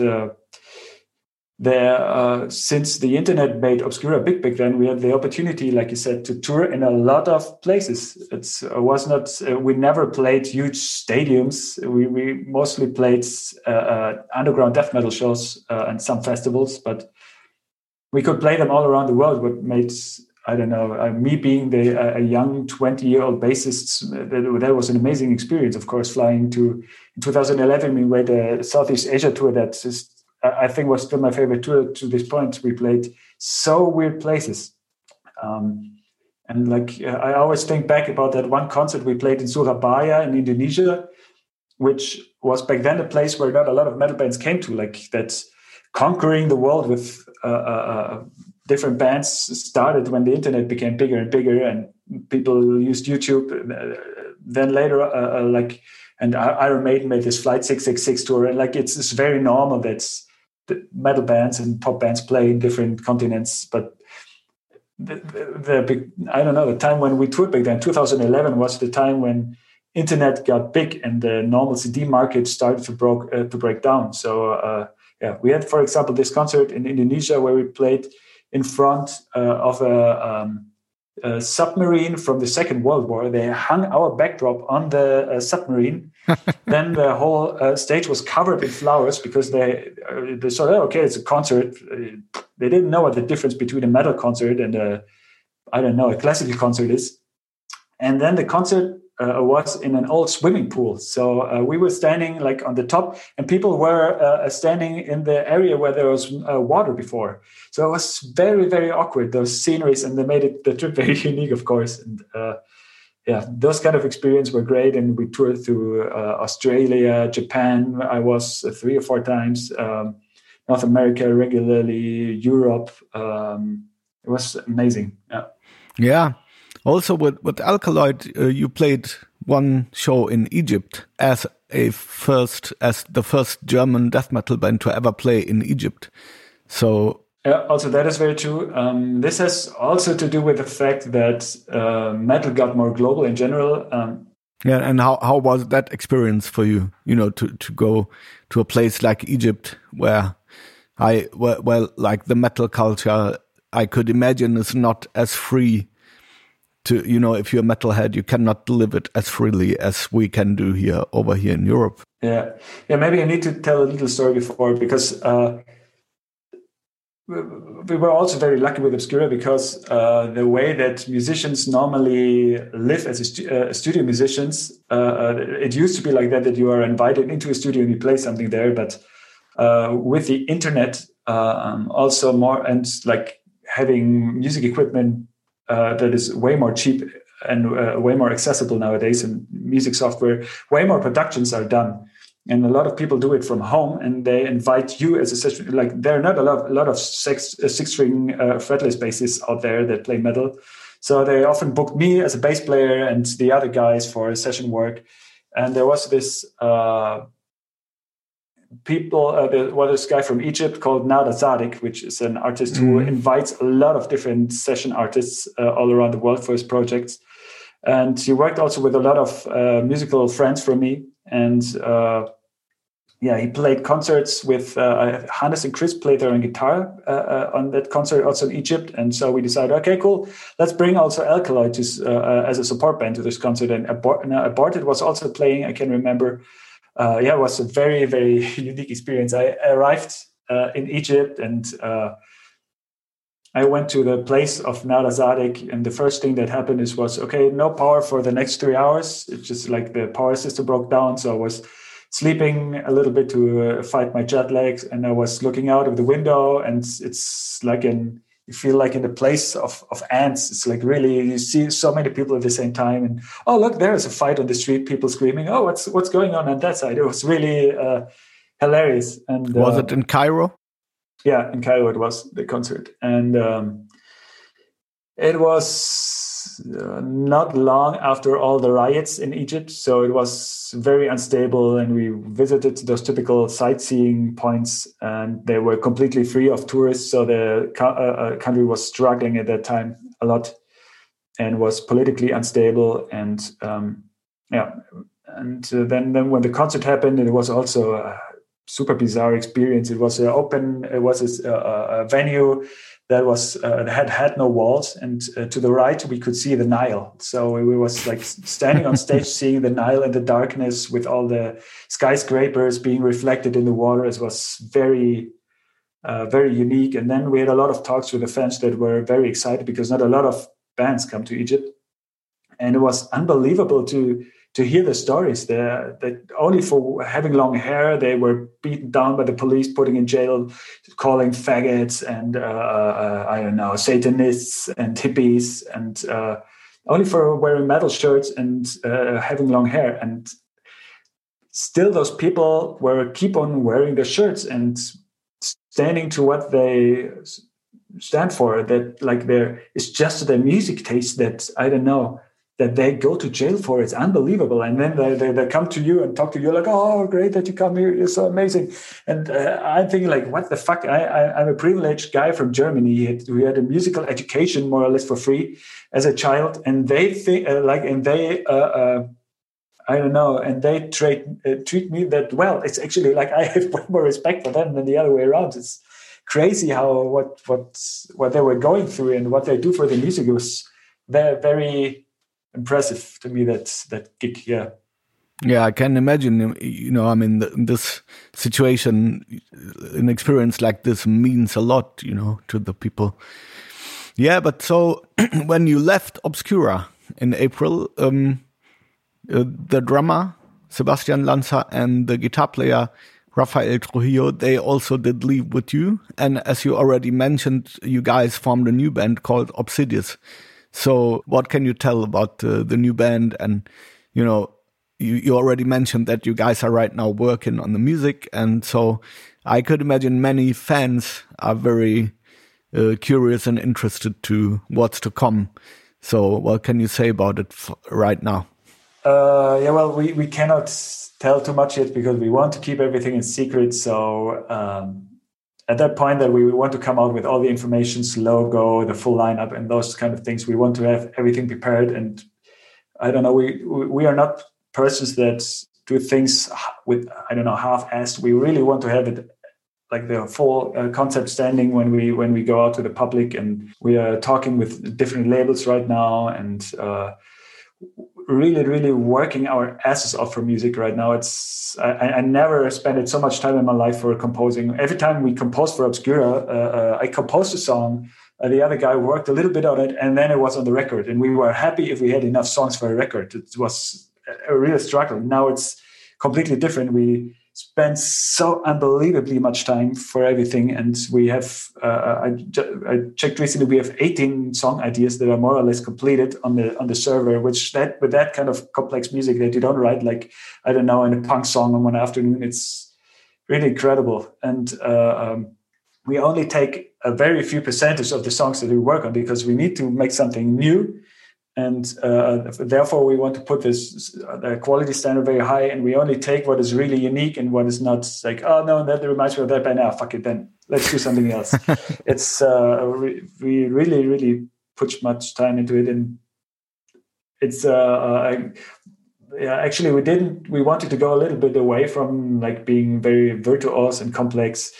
there uh, since the internet made obscura big back then we had the opportunity like you said to tour in a lot of places it uh, was not uh, we never played huge stadiums we, we mostly played uh, uh underground death metal shows uh, and some festivals but we could play them all around the world what made I don't know, uh, me being the uh, a young 20 year old bassist, that, that, was an amazing experience. Of course, flying to in 2011, we made a Southeast Asia tour that is, I think was still my favorite tour to this point. We played so weird places. Um, and like uh, I always think back about that one concert we played in Surabaya in Indonesia, which was back then a place where not a lot of metal bands came to. Like that's conquering the world with uh, uh, uh different bands started when the internet became bigger and bigger, and people used YouTube. Uh, then later, uh, like and Iron Maiden made this Flight 666 tour, and like it's, it's very normal that metal bands and pop bands play in different continents, but the, the, the, I don't know the time when we toured back then 2011 was the time when internet got big and the normal CD market started to broke uh, to break down. So uh, yeah, we had for example this concert in Indonesia where we played in front uh, of a, um, a, submarine from the Second World War. They hung our backdrop on the uh, submarine. then the whole uh, stage was covered with flowers because they uh, they thought, oh, okay, it's a concert. They didn't know what the difference between a metal concert and a I don't know a classical concert is. And then the concert uh, was in an old swimming pool. So uh, we were standing like on the top, and people were uh, standing in the area where there was uh, water before. So it was very, very awkward. Those sceneries, and they made it the trip very unique, of course. And uh, yeah, those kind of experiences were great. And we toured through uh, Australia, Japan. I was three or four times. Um, North America regularly, Europe. Um, it was amazing. Yeah. Yeah. Also, with with Alkaloid, uh, you played one show in Egypt as a first, as the first German death metal band to ever play in Egypt. So. Also that is very true. Um, this has also to do with the fact that uh, metal got more global in general. Um, yeah, and how how was that experience for you? You know, to to go to a place like Egypt where I well, well like the metal culture I could imagine is not as free to you know if you're a metalhead you cannot live it as freely as we can do here over here in europe. Yeah. Yeah maybe i need to tell a little story before because uh, we were also very lucky with obscura because uh, the way that musicians normally live as stu uh, studio musicians uh, uh, it used to be like that that you are invited into a studio and you play something there but uh, with the internet um, also more and like having music equipment uh, that is way more cheap and uh, way more accessible nowadays in music software way more productions are done. And a lot of people do it from home and they invite you as a session like there are not a lot, a lot of six, uh, string uh, fretless basses out there that play metal. So they often book me as a bass player and the other guys for session work. And there was this uh, people, uh, there was this guy from Egypt called Nader Sadek, which is an artist mm. who invites a lot of different session artists uh, all around the world for his projects. And he worked also with a lot of uh, musical friends from me. And uh, yeah, he played concerts with uh, Hannes and Chris played there on guitar uh, on that concert also in Egypt. And so we decided, okay, cool, let's bring also Alkaloid to, as a support band to this concert. And Abort- Aborted was also playing, I can remember uh, yeah, it was a very, very unique experience. I arrived uh, in Egypt and uh, I went to the place of Nader Sadek, and the first thing that happened is was okay, no power for the next three hours. It's just like the power system broke down, so I was sleeping a little bit to uh, fight my jet lags, and I was looking out of the window, and it's like an you feel like in the place of, of ants. It's like really you see so many people at the same time, and oh look, there is a fight on the street, people screaming. Oh, what's what's going on on that side? It was really uh, hilarious. And was uh, it in Cairo? Yeah, in Cairo it was the concert, and um, it was uh, not long after all the riots in Egypt. So it was very unstable, and we visited those typical sightseeing points, and they were completely free of tourists. So the uh, uh, country was struggling at that time a lot, and was politically unstable. And um, yeah, and uh, then then when the concert happened, it was also a super bizarre experience. It was an open, it was a, a venue that was uh, had had no walls, and uh, to the right we could see the Nile. So we was like standing on stage, seeing the Nile in the darkness with all the skyscrapers being reflected in the water. It was very, uh, very unique. And then we had a lot of talks with the fans that were very excited because not a lot of bands come to Egypt, and it was unbelievable to to hear the stories. That only for having long hair they were beaten down by the police putting in jail calling faggots and uh, uh, i don't know satanists and hippies and uh, only for wearing metal shirts and uh, having long hair. And still those people were keep on wearing their shirts and standing to what they stand for that like there is just their music taste that i don't know that they go to jail for it's unbelievable. And then they, they, they, come to you and talk to you like oh great that you come here. It's so amazing. And uh, i'm thinking like what the fuck? I, I, am a privileged guy from germany. He had, we had a musical education more or less for free as a child. And they think uh, like and they uh, uh I don't know, and they treat uh, treat me that well. It's actually like I have way more respect for them than the other way around. It's crazy how what what what they were going through and what they do for the music. Was very very impressive to me. That that gig, yeah. Yeah, I can imagine. You know, I mean, the, this situation, an experience like this means a lot. You know, to the people. Yeah, but so when you left Obscura in April, um, uh, the drummer Sebastian Lanser and the guitar player Rafael Trujillo, they also did leave with you. And as you already mentioned, you guys formed a new band called Obsidious. So, what can you tell about uh, the new band? And, you know, you, you already mentioned that you guys are right now working on the music. And so, I could imagine many fans are very uh, curious and interested to what's to come. So, what can you say about it right now? Uh, yeah, well, we, we cannot tell too much yet because we want to keep everything in secret. So, um, at that point that we want to come out with all the informations logo the full lineup and those kind of things we want to have everything prepared. And i don't know we we are not persons that do things with i don't know half-assed. We really want to have it like the full uh, concept standing when we when we go out to the public. And we are talking with different labels right now. And uh, really, really working our asses off for music right now. It's I, I never spent so much time in my life for composing. Every time we composed for Obscura, uh, uh, I composed a song. Uh, the other guy worked a little bit on it, and then it was on the record. And we were happy if we had enough songs for a record. It was a real struggle. Now it's completely different. We spend so unbelievably much time for everything. And we have uh, I, I, checked recently we have 18 song ideas that are more or less completed on the on the server which that with that kind of complex music that you don't write like i don't know in a punk song on one afternoon it's really incredible. And uh, um, we only take a very few percentage of the songs that we work on because we need to make something new and uh, therefore we want to put this uh, quality standard very high and we only take what is really unique and what is not like oh no that reminds me of that band now fuck it then let's do something else. It's uh, we really really put much time into it and it's uh, uh yeah actually we didn't we wanted to go a little bit away from like being very virtuous and complex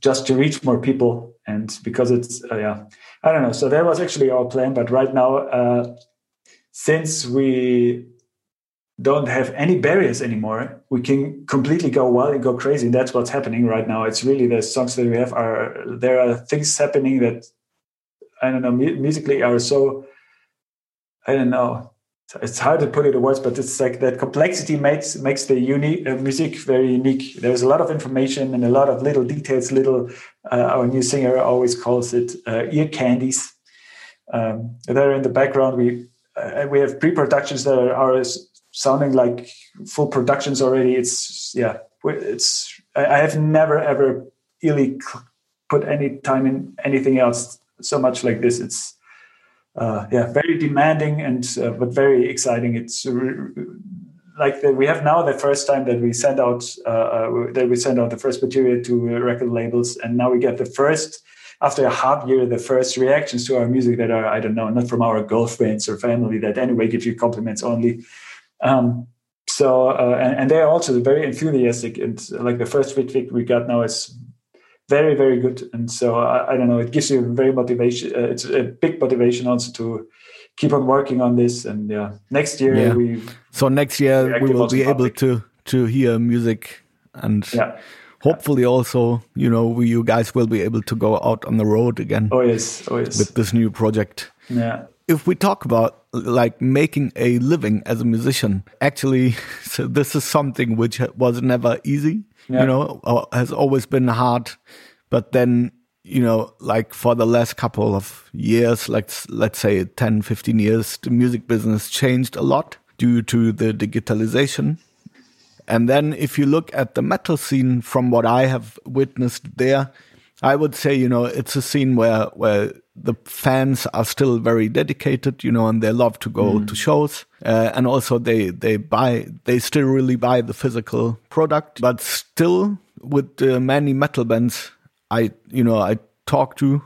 just to reach more people and because it's uh, yeah i don't know. So that was actually our plan but right now uh, since we don't have any barriers anymore, we can completely go wild and go crazy. And that's what's happening right now. It's really the songs that we have are there are things happening that I don't know musically are so I don't know. It's hard to put it in words, but it's like that complexity makes makes the unique uh, music very unique. There's a lot of information and a lot of little details. Little, uh, our new singer always calls it uh, ear candies. Um, there in the background, we uh, we have pre-productions that are sounding like full productions already. It's yeah, it's I have never ever really put any time in anything else so much like this. It's uh, yeah, very demanding and uh, but very exciting. It's like the, we have now the first time that we send out uh, uh that we send out the first material to record labels, and now we get the first after a half year, the first reactions to our music that are, I don't know, not from our girlfriends or family that anyway give you compliments only. Um, so, uh, and, and, they're also very enthusiastic. And like the first feedback we got now is very, very good. And so I, I don't know, it gives you very motivation. Uh, it's a big motivation also to keep on working on this. And yeah, next year yeah. we. So next year we will be able to to hear music and. Yeah hopefully also you know you guys will be able to go out on the road again oh yes. Oh yes. with this new project. Yeah. If we talk about like making a living as a musician actually so this is something which was never easy yeah. you know has always been hard. But then you know like for the last couple of years like let's say 10 15 years the music business changed a lot due to the digitalization and then if you look at the metal scene from what I have witnessed there, I would say, you know, it's a scene where, where the fans are still very dedicated, you know, and they love to go mm. to shows. Uh, and also they, they buy, they still really buy the physical product, but still with the many metal bands I, you know, I talk to,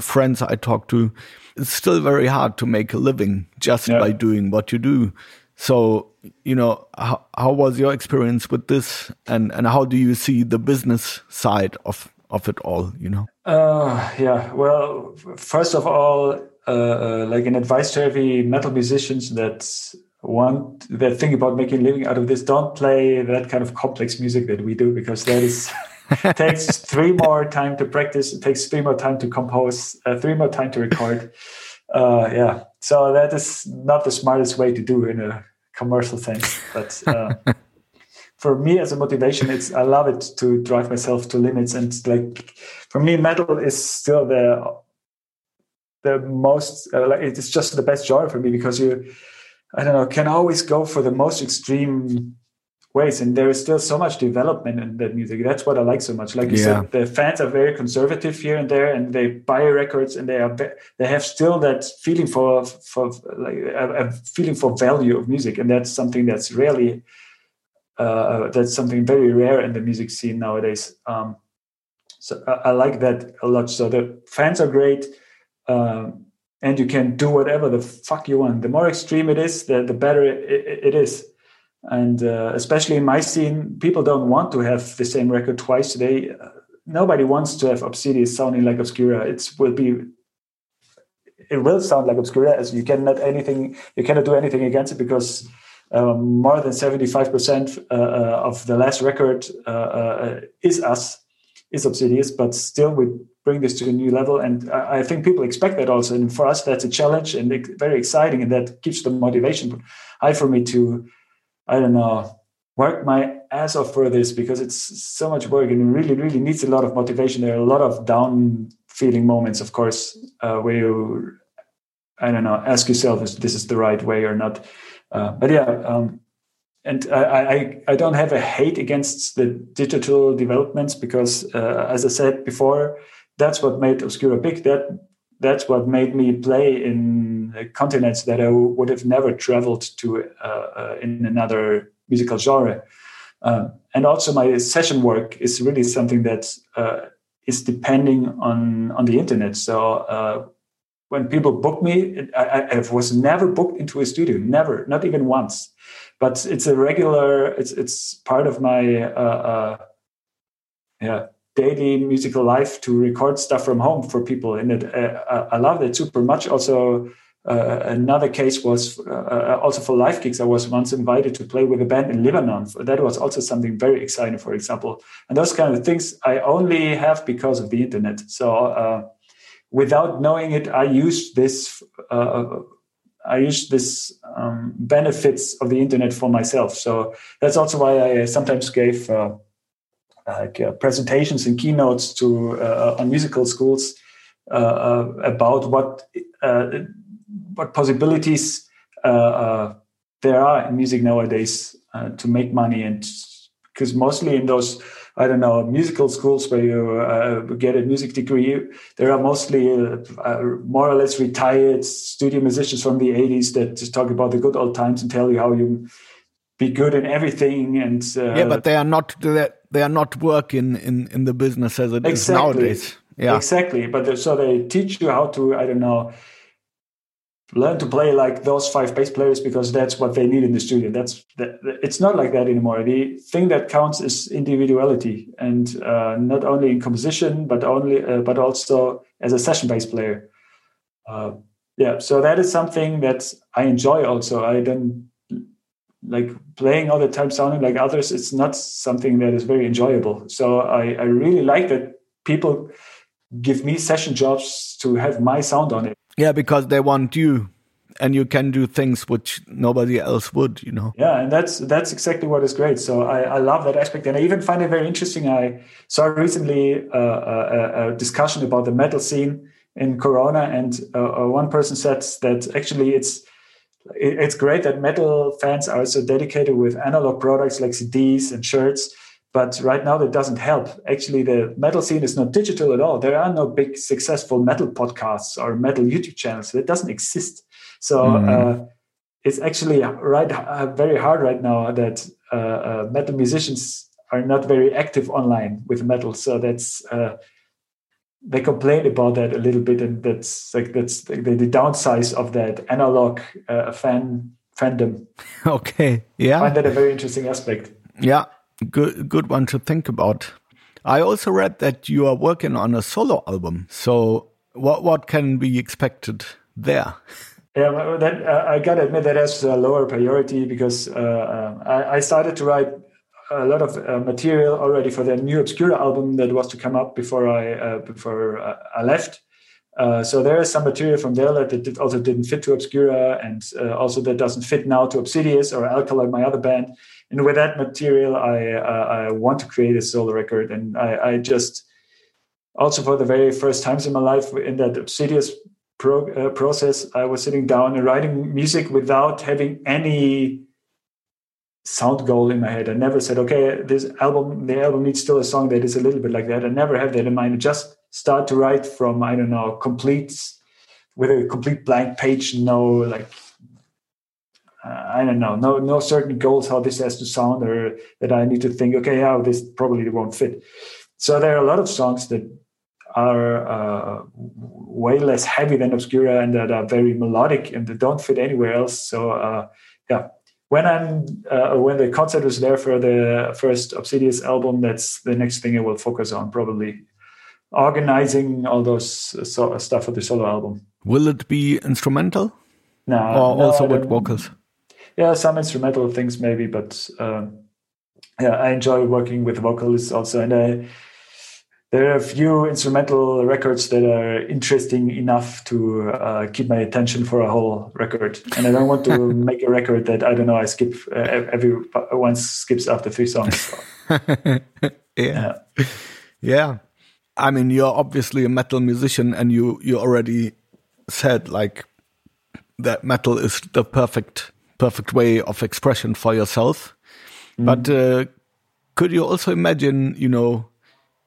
friends I talk to, it's still very hard to make a living just yeah. by doing what you do. So, you know, how, how was your experience with this, and and how do you see the business side of of it all? You know. Uh, yeah. Well, first of all, uh, uh, like an advice to every metal musicians that want that think about making a living out of this, don't play that kind of complex music that we do because that is. takes three more time to practice. It takes three more time to compose. Uh, three more time to record. Uh, yeah, so that is not the smartest way to do in a commercial sense. But uh, for me, as a motivation, it's I love it to drive myself to limits. And like for me, metal is still the the most. Uh, like it's just the best genre for me because you, I don't know, can always go for the most extreme ways and there is still so much development in that music. That's what i like so much. Like you yeah. said the fans are very conservative here and there and they buy records and they are they have still that feeling for for like a, a feeling for value of music and that's something that's really uh, that's something very rare in the music scene nowadays. Um, so I, I, like that a lot. So the fans are great um, and you can do whatever the fuck you want. The more extreme it is the, the better it, it, it is and uh, especially in my scene people don't want to have the same record twice they uh, nobody wants to have Obsidious sounding like obscura. It will be it will sound like obscura as you cannot anything you cannot do anything against it because um, more than 75% uh, uh, of the last record uh, is us is Obsidious but still we bring this to a new level. And I, I think people expect that also. And for us that's a challenge and very exciting and that keeps the motivation high for me to I don't know, work my ass off for this because it's so much work and it really, really needs a lot of motivation. There are a lot of down feeling moments, of course, uh, where you, I don't know, ask yourself if this is the right way or not. Uh, but yeah, um, and I, I, I don't have a hate against the digital developments because, uh, as I said before, that's what made Obscura big. That that's what made me play in continents that I would have never traveled to uh, uh, in another musical genre. Uh, and also, my session work is really something that uh, is depending on on the internet. So uh, when people book me, I, I, was never booked into a studio, never, not even once. But it's a regular. It's it's part of my uh, yeah daily musical life to record stuff from home for people and it. Uh, i love it super much. Also uh, another case was uh, also for live gigs i was once invited to play with a band in lebanon. That was also something very exciting for example. And those kind of things i only have because of the internet. So uh, without knowing it i used this uh, I use this um, benefits of the internet for myself. So that's also why I sometimes gave uh, like uh, presentations and keynotes to uh, on musical schools uh, about what what possibilities there are in music nowadays to make money and because mostly in those I don't know musical schools where you uh, get a music degree. There are mostly uh, uh, more or less retired studio musicians from the '80s that just talk about the good old times and tell you how you be good in everything. And yeah, but they are not they are not working in in the business as it exactly. is nowadays. Yeah, exactly. But so they teach you how to I don't know learn to play like those five bass players because that's what they need in the studio. That's that, it's not like that anymore. The thing that counts is individuality, and uh, not only in composition, but only uh, but also as a session bass player. Uh, yeah, so that is something that I enjoy. Also, I don't like playing all the time sounding like others it's not something that is very enjoyable. So i, I really like that people give me session jobs to have my sound on it. Yeah because they want you and you can do things which nobody else would you know? Yeah and that's that's exactly what is great. So i, I love that aspect and i even find it very interesting. I saw recently uh, a, a, discussion about the metal scene in corona and uh, uh one person said that actually it's it's great that metal fans are so dedicated with analog products like cds and shirts but right now that doesn't help actually the metal scene is not digital at all there are no big successful metal podcasts or metal youtube channels that doesn't exist so mm. uh, it's actually right uh, very hard right now that uh, uh, metal musicians are not very active online with metal. So that's uh, they complain about that a little bit, and that's like that's the, the downside of that analog uh, fan fandom. Okay, yeah, I find that a very interesting aspect. Yeah, good good one to think about. I also read that you are working on a solo album. So what what can be expected there? Yeah, that uh, I gotta admit that has a lower priority because uh, uh, I, I, started to write a lot of uh, material already for the new Obscura album that was to come up before I uh, before uh, I left. so there is some material from there that did, also didn't fit to Obscura, and also that doesn't fit now to Obsidious or Alkaloid, my other band. And with that material, I I want to create a solo record, and I, I just also for the very first times in my life in that Obsidious pro, uh, process, I was sitting down and writing music without having any sound goal in my head. I never said, okay, this album, the album needs still a song that is a little bit like that. I never have that in mind. I just start to write from, I don't know, complete with a complete blank page, no like uh, I don't know, no no certain goals how this has to sound or that I need to think, okay, how this probably won't fit. So there are a lot of songs that are uh, way less heavy than Obscura and that are very melodic and they don't fit anywhere else. So uh, yeah, when I'm uh, when the concept was there for the first Obsidious album, that's the next thing I will focus on probably organizing all those so, stuff for the solo album. Will it be instrumental? No, or no, also with vocals. Yeah, some instrumental things maybe, but um, yeah, I enjoy working with vocalists also, and I there are a few instrumental records that are interesting enough to uh, keep my attention for a whole record. And I don't want to make a record that I don't know. I skip uh, every once skips after three songs. yeah. yeah, yeah. I mean, you're obviously a metal musician, and you you already said like that metal is the perfect perfect way of expression for yourself. Mm. But uh, could you also imagine, you know?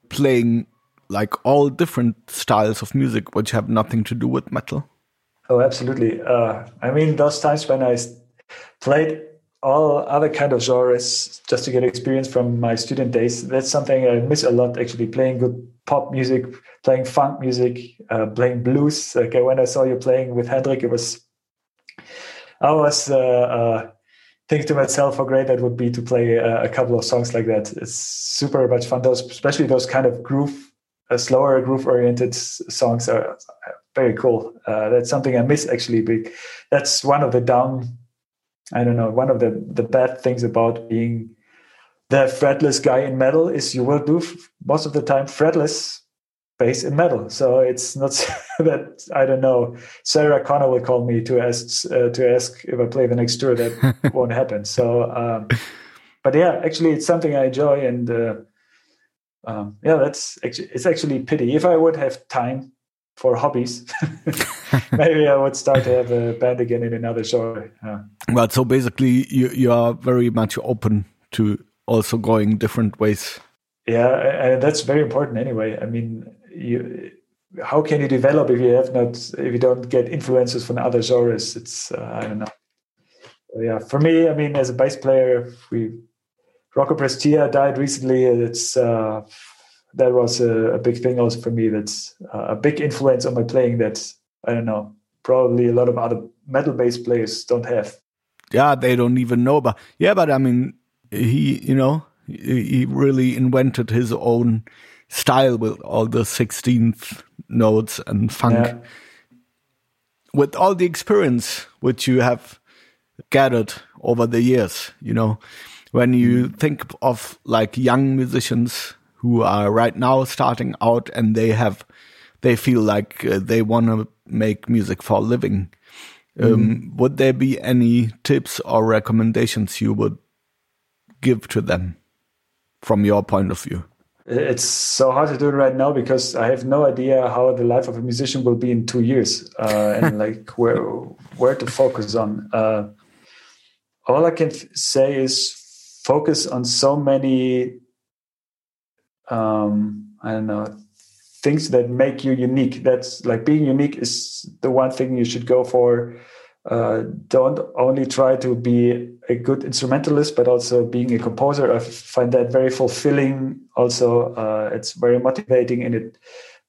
Playing like all different styles of music which have nothing to do with metal? Oh, absolutely. Uh, I mean, those times when I played all other kind of genres just to get experience from my student days, that's something I miss a lot. Actually, playing good pop music, playing funk music, uh, playing blues. Like when I saw you playing with Hendrik, it was I was uh, uh think to myself how great that would be to play a, a, couple of songs like that. It's super much fun. Those, especially those kind of groove, uh, slower groove oriented songs are very cool. Uh, that's something I miss actually. But that's one of the down, I don't know, one of the, the bad things about being the fretless guy in metal is you will do most of the time fretless bass in metal. So it's not that I don't know. Sarah Connor will call me to ask uh, to ask if I play the next tour. That won't happen. So, um, but yeah, actually, it's something I enjoy, and uh, um, yeah, that's actually it's actually pity. If I would have time for hobbies, maybe I would start to have a band again in another genre. Yeah. Well, so basically, you you are very much open to also going different ways. Yeah, and that's very important anyway. I mean, you how can you develop if you have not if you don't get influences from other genres? It's uh, i don't know. Yeah for me i mean as a bass player we rocco prestia died recently. It's uh, that was a, a, big thing also for me. That's uh, a big influence on my playing that i don't know probably a lot of other metal bass players don't have. Yeah they don't even know but yeah but i mean he you know he really invented his own style with all the 16th notes and funk. Yeah. With all the experience which you have gathered over the years. You know, when you think of like young musicians who are right now starting out and they have, they feel like uh, they want to make music for a living. Um, would there be any tips or recommendations you would give to them from your point of view? It's so hard to do it right now because I have no idea how the life of a musician will be in two years, uh, and like where where to focus on. Uh, all I can say is focus on so many. Um, I don't know things that make you unique. That's like being unique is the one thing you should go for. Uh, don't only try to be a good instrumentalist, but also being a composer. I find that very fulfilling. Also, uh, it's very motivating, and it.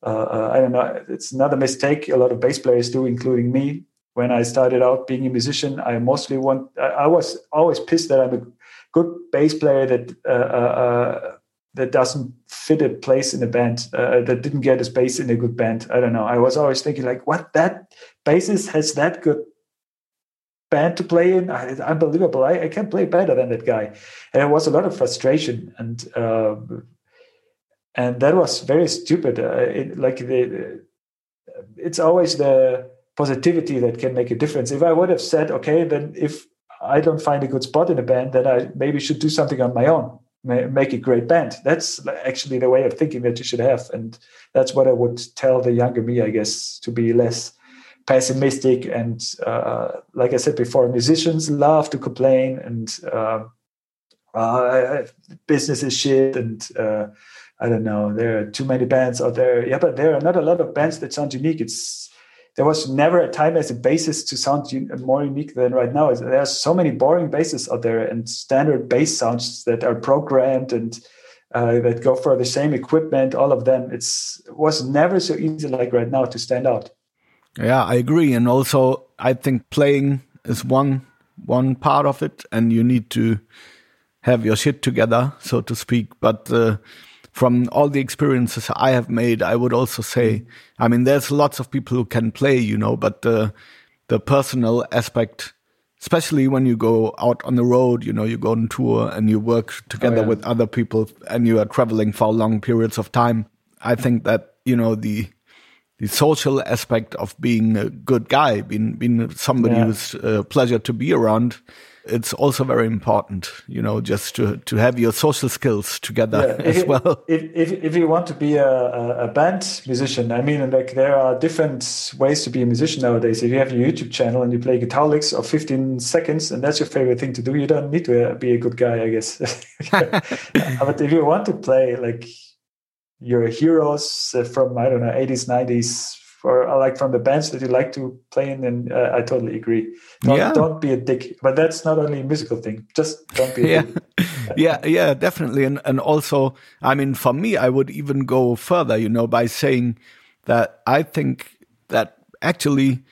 Uh, uh, I don't know. It's another mistake a lot of bass players do, including me. When I started out being a musician, I mostly want. I, I was always pissed that I'm a good bass player that uh, that doesn't fit a place in a band, uh, that didn't get a space in a good band. I don't know. I was always thinking like, what that bassist has that good band to play in. It's unbelievable. I, I can't play better than that guy. And it was a lot of frustration and uh, and that was very stupid. Uh, it, like the, it's always the positivity that can make a difference. If I would have said, okay, then if I don't find a good spot in a band, then I maybe should do something on my own make a great band. That's actually the way of thinking that you should have, and that's what I would tell the younger me, I guess, to be less pessimistic. And uh, like I said before, musicians love to complain and uh, uh, business is shit, and uh, I don't know, there are too many bands out there. Yeah, but there are not a lot of bands that sound unique. It's there was never a time as a bassist to sound more unique than right now. There are so many boring basses out there and standard bass sounds that are programmed and uh, that go for the same equipment. All of them. It's it was never so easy like right now to stand out. Yeah, I agree, and also I think playing is one one part of it, and you need to have your shit together, so to speak. But uh, from all the experiences I have made, I would also say, I mean, there's lots of people who can play, you know, but the the personal aspect, especially when you go out on the road, you know, you go on tour and you work together oh, yeah. with other people and you are traveling for long periods of time. I think that, you know, the the social aspect of being a good guy, being being somebody yeah. who's a pleasure to be around, it's also very important, you know, just to, to have your social skills together yeah, as if, well. If, if, if you want to be a, a band musician, I mean, like there are different ways to be a musician nowadays. If you have a YouTube channel and you play guitar licks of 15 seconds and that's your favorite thing to do, you don't need to be a good guy, I guess. but if you want to play like your heroes from, I don't know, 80s, 90s, or like from the bands that you like to play in, and uh, I totally agree. Don't, yeah. don't be a dick. But that's not only a musical thing. Just don't be yeah. yeah, yeah, definitely. And and also, I mean, for me, I would even go further, you know, by saying that I think that actually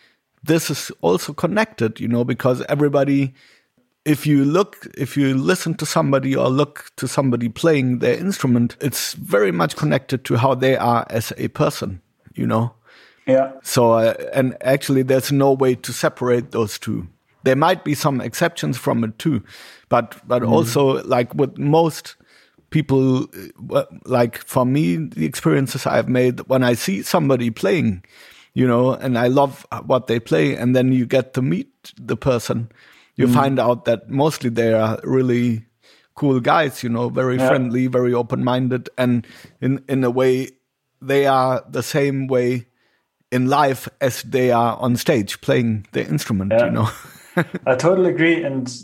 this is also connected, you know, because everybody if you look if you listen to somebody or look to somebody playing their instrument it's very much connected to how they are as a person you know yeah. So, uh, and actually, there's no way to separate those two. There might be some exceptions from it too, but but mm. also like with most people, uh, like for me, the experiences I've made when I see somebody playing, you know, and I love what they play, and then you get to meet the person, you mm. find out that mostly they are really cool guys, you know, very yeah. friendly, very open minded, and in in a way, they are the same way in life as they are on stage playing the instrument yeah. you know i totally agree and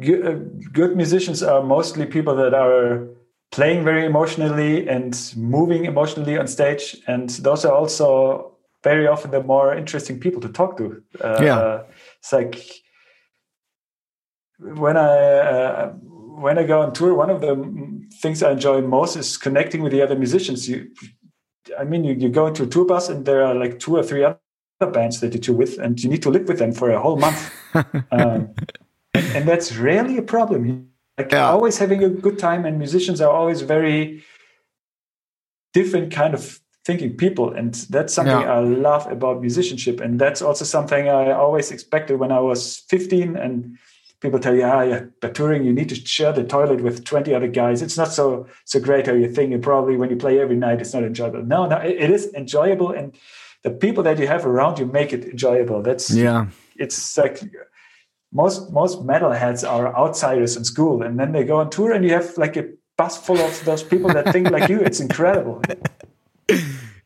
good, uh, good musicians are mostly people that are playing very emotionally and moving emotionally on stage and those are also very often the more interesting people to talk to uh, yeah it's like when i uh, when i go on tour one of the things i enjoy most is connecting with the other musicians you I mean, you, you go into a tour bus and there are like two or three other bands that you tour with, and you need to live with them for a whole month. um, and, and, that's rarely a problem. Like yeah. always having a good time, and musicians are always very different kind of thinking people, and that's something yeah. I love about musicianship. And that's also something I always expected when I was 15 and people tell you, ah, yeah, but touring, you need to share the toilet with 20 other guys. It's not so so great how you think. And probably when you play every night, it's not enjoyable. No, no, it, it is enjoyable. And the people that you have around you make it enjoyable. That's yeah. It's like most most metalheads are outsiders in school, and then they go on tour, and you have like a bus full of those people that think like you. It's incredible.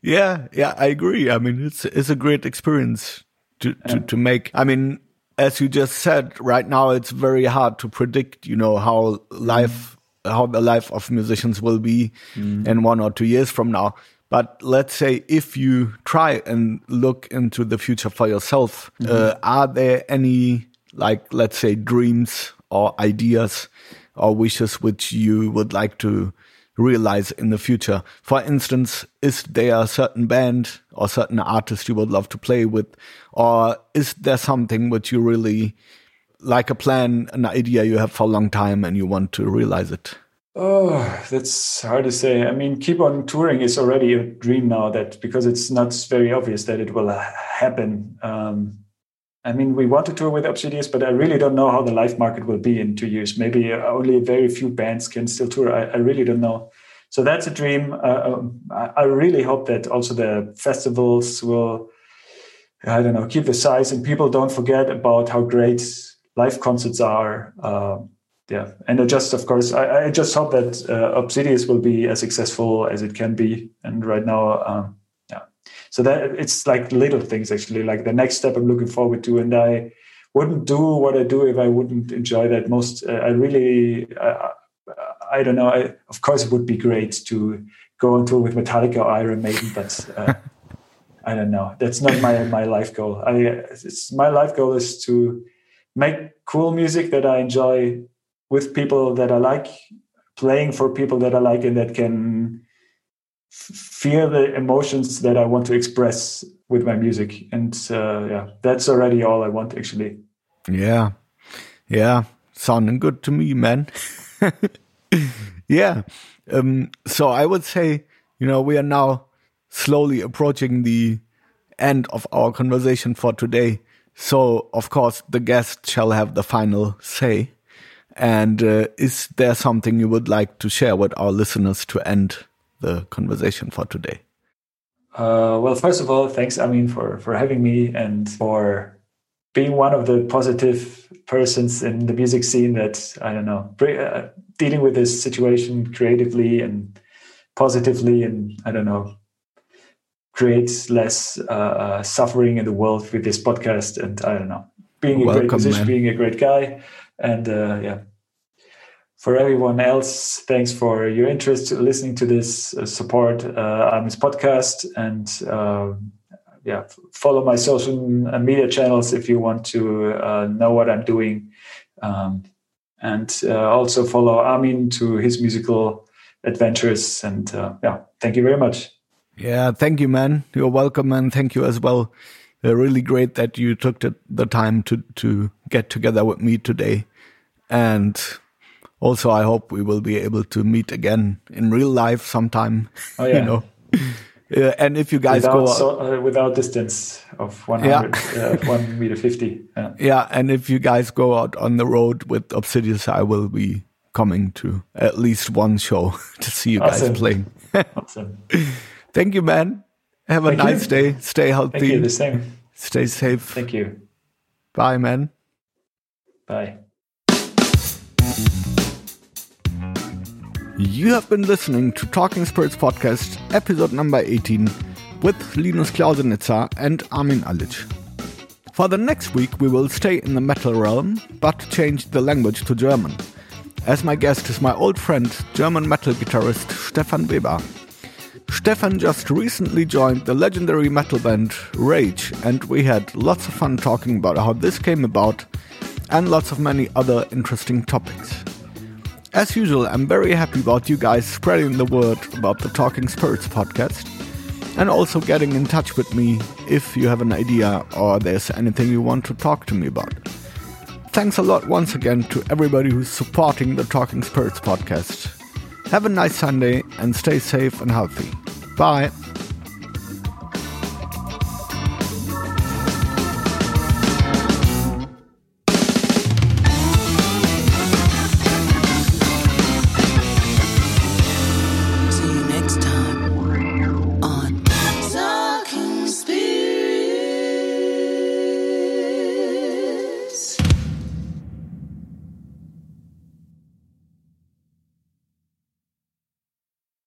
Yeah, yeah, I agree. I mean, it's it's a great experience to to, yeah. to make. I mean, as you just said, right now it's very hard to predict, you know, how life, mm. how the life of musicians will be mm. in one or two years from now. But let's say if you try and look into the future for yourself, mm -hmm. uh, are there any, like, let's say, dreams or ideas or wishes which you would like to realize in the future? For instance, is there a certain band or certain artist you would love to play with? Or is there something which you really like a plan, an idea you have for a long time and you want to realize it? Oh, that's hard to say. I mean, keep on touring is already a dream now that because it's not very obvious that it will happen. Um, I mean, we want to tour with Obsidious, but I really don't know how the live market will be in two years. Maybe only very few bands can still tour. I, I really don't know. So that's a dream. Uh, um, I really hope that also the festivals will, I don't know, keep the size and people don't forget about how great live concerts are. Uh, yeah, and I just, of course, I, I just hope that uh, Obsidious will be as successful as it can be. And right now, um, so that it's like little things actually like the next step i'm looking forward to and i wouldn't do what i do if i wouldn't enjoy that most uh, i really uh, i don't know I, of course it would be great to go on tour with metallica or iron maiden but uh, i don't know. That's not my my life goal. I it's my life goal is to make cool music that i enjoy with people that i like playing for people that i like and that can feel the emotions that I want to express with my music. And uh, yeah, that's already all I want actually. Yeah. Yeah. Sounding good to me, man. yeah. Um, so I would say, you know, we are now slowly approaching the end of our conversation for today. So, of course, the guest shall have the final say. And uh, is there something you would like to share with our listeners to end the conversation for today? Uh, well, first of all, thanks, I mean, for for having me and for being one of the positive persons in the music scene that I don't know, uh, dealing with this situation creatively and positively, and I don't know, create less uh, uh, suffering in the world with this podcast. And I don't know, being a great musician, man. being a great guy, and uh, yeah, for everyone else, thanks for your interest, listening to this uh, support uh, this podcast, and uh, yeah, follow my social media channels if you want to uh, know what I'm doing, um, and uh, also follow Armin to his musical adventures. And uh, yeah, thank you very much. Yeah, thank you, man. You're welcome, and thank you as well. really great that you took the, the time to to get together with me today, and also I hope we will be able to meet again in real life sometime. Oh yeah. you know. Uh, and if you guys without, go so, uh, without distance of 100 yeah. uh, 1 meter 50 yeah. yeah and if you guys go out on the road with obsidious i will be coming to at least one show to see you awesome. guys playing awesome thank you man have a thank nice you. day stay healthy thank you the same stay safe thank you bye man bye You have been listening to Talking Spirits Podcast, episode number 18, with Linus Klausenitzer and Armin Alic. For the next week, we will stay in the metal realm, but change the language to German. As my guest is my old friend, German metal guitarist Stefan Weber. Stefan just recently joined the legendary metal band Rage, and we had lots of fun talking about how this came about and lots of many other interesting topics. As usual, I'm very happy about you guys spreading the word about the Talking Spirits podcast and also getting in touch with me if you have an idea or there's anything you want to talk to me about. Thanks a lot once again to everybody who's supporting the Talking Spirits podcast. Have a nice Sunday and stay safe and healthy. Bye.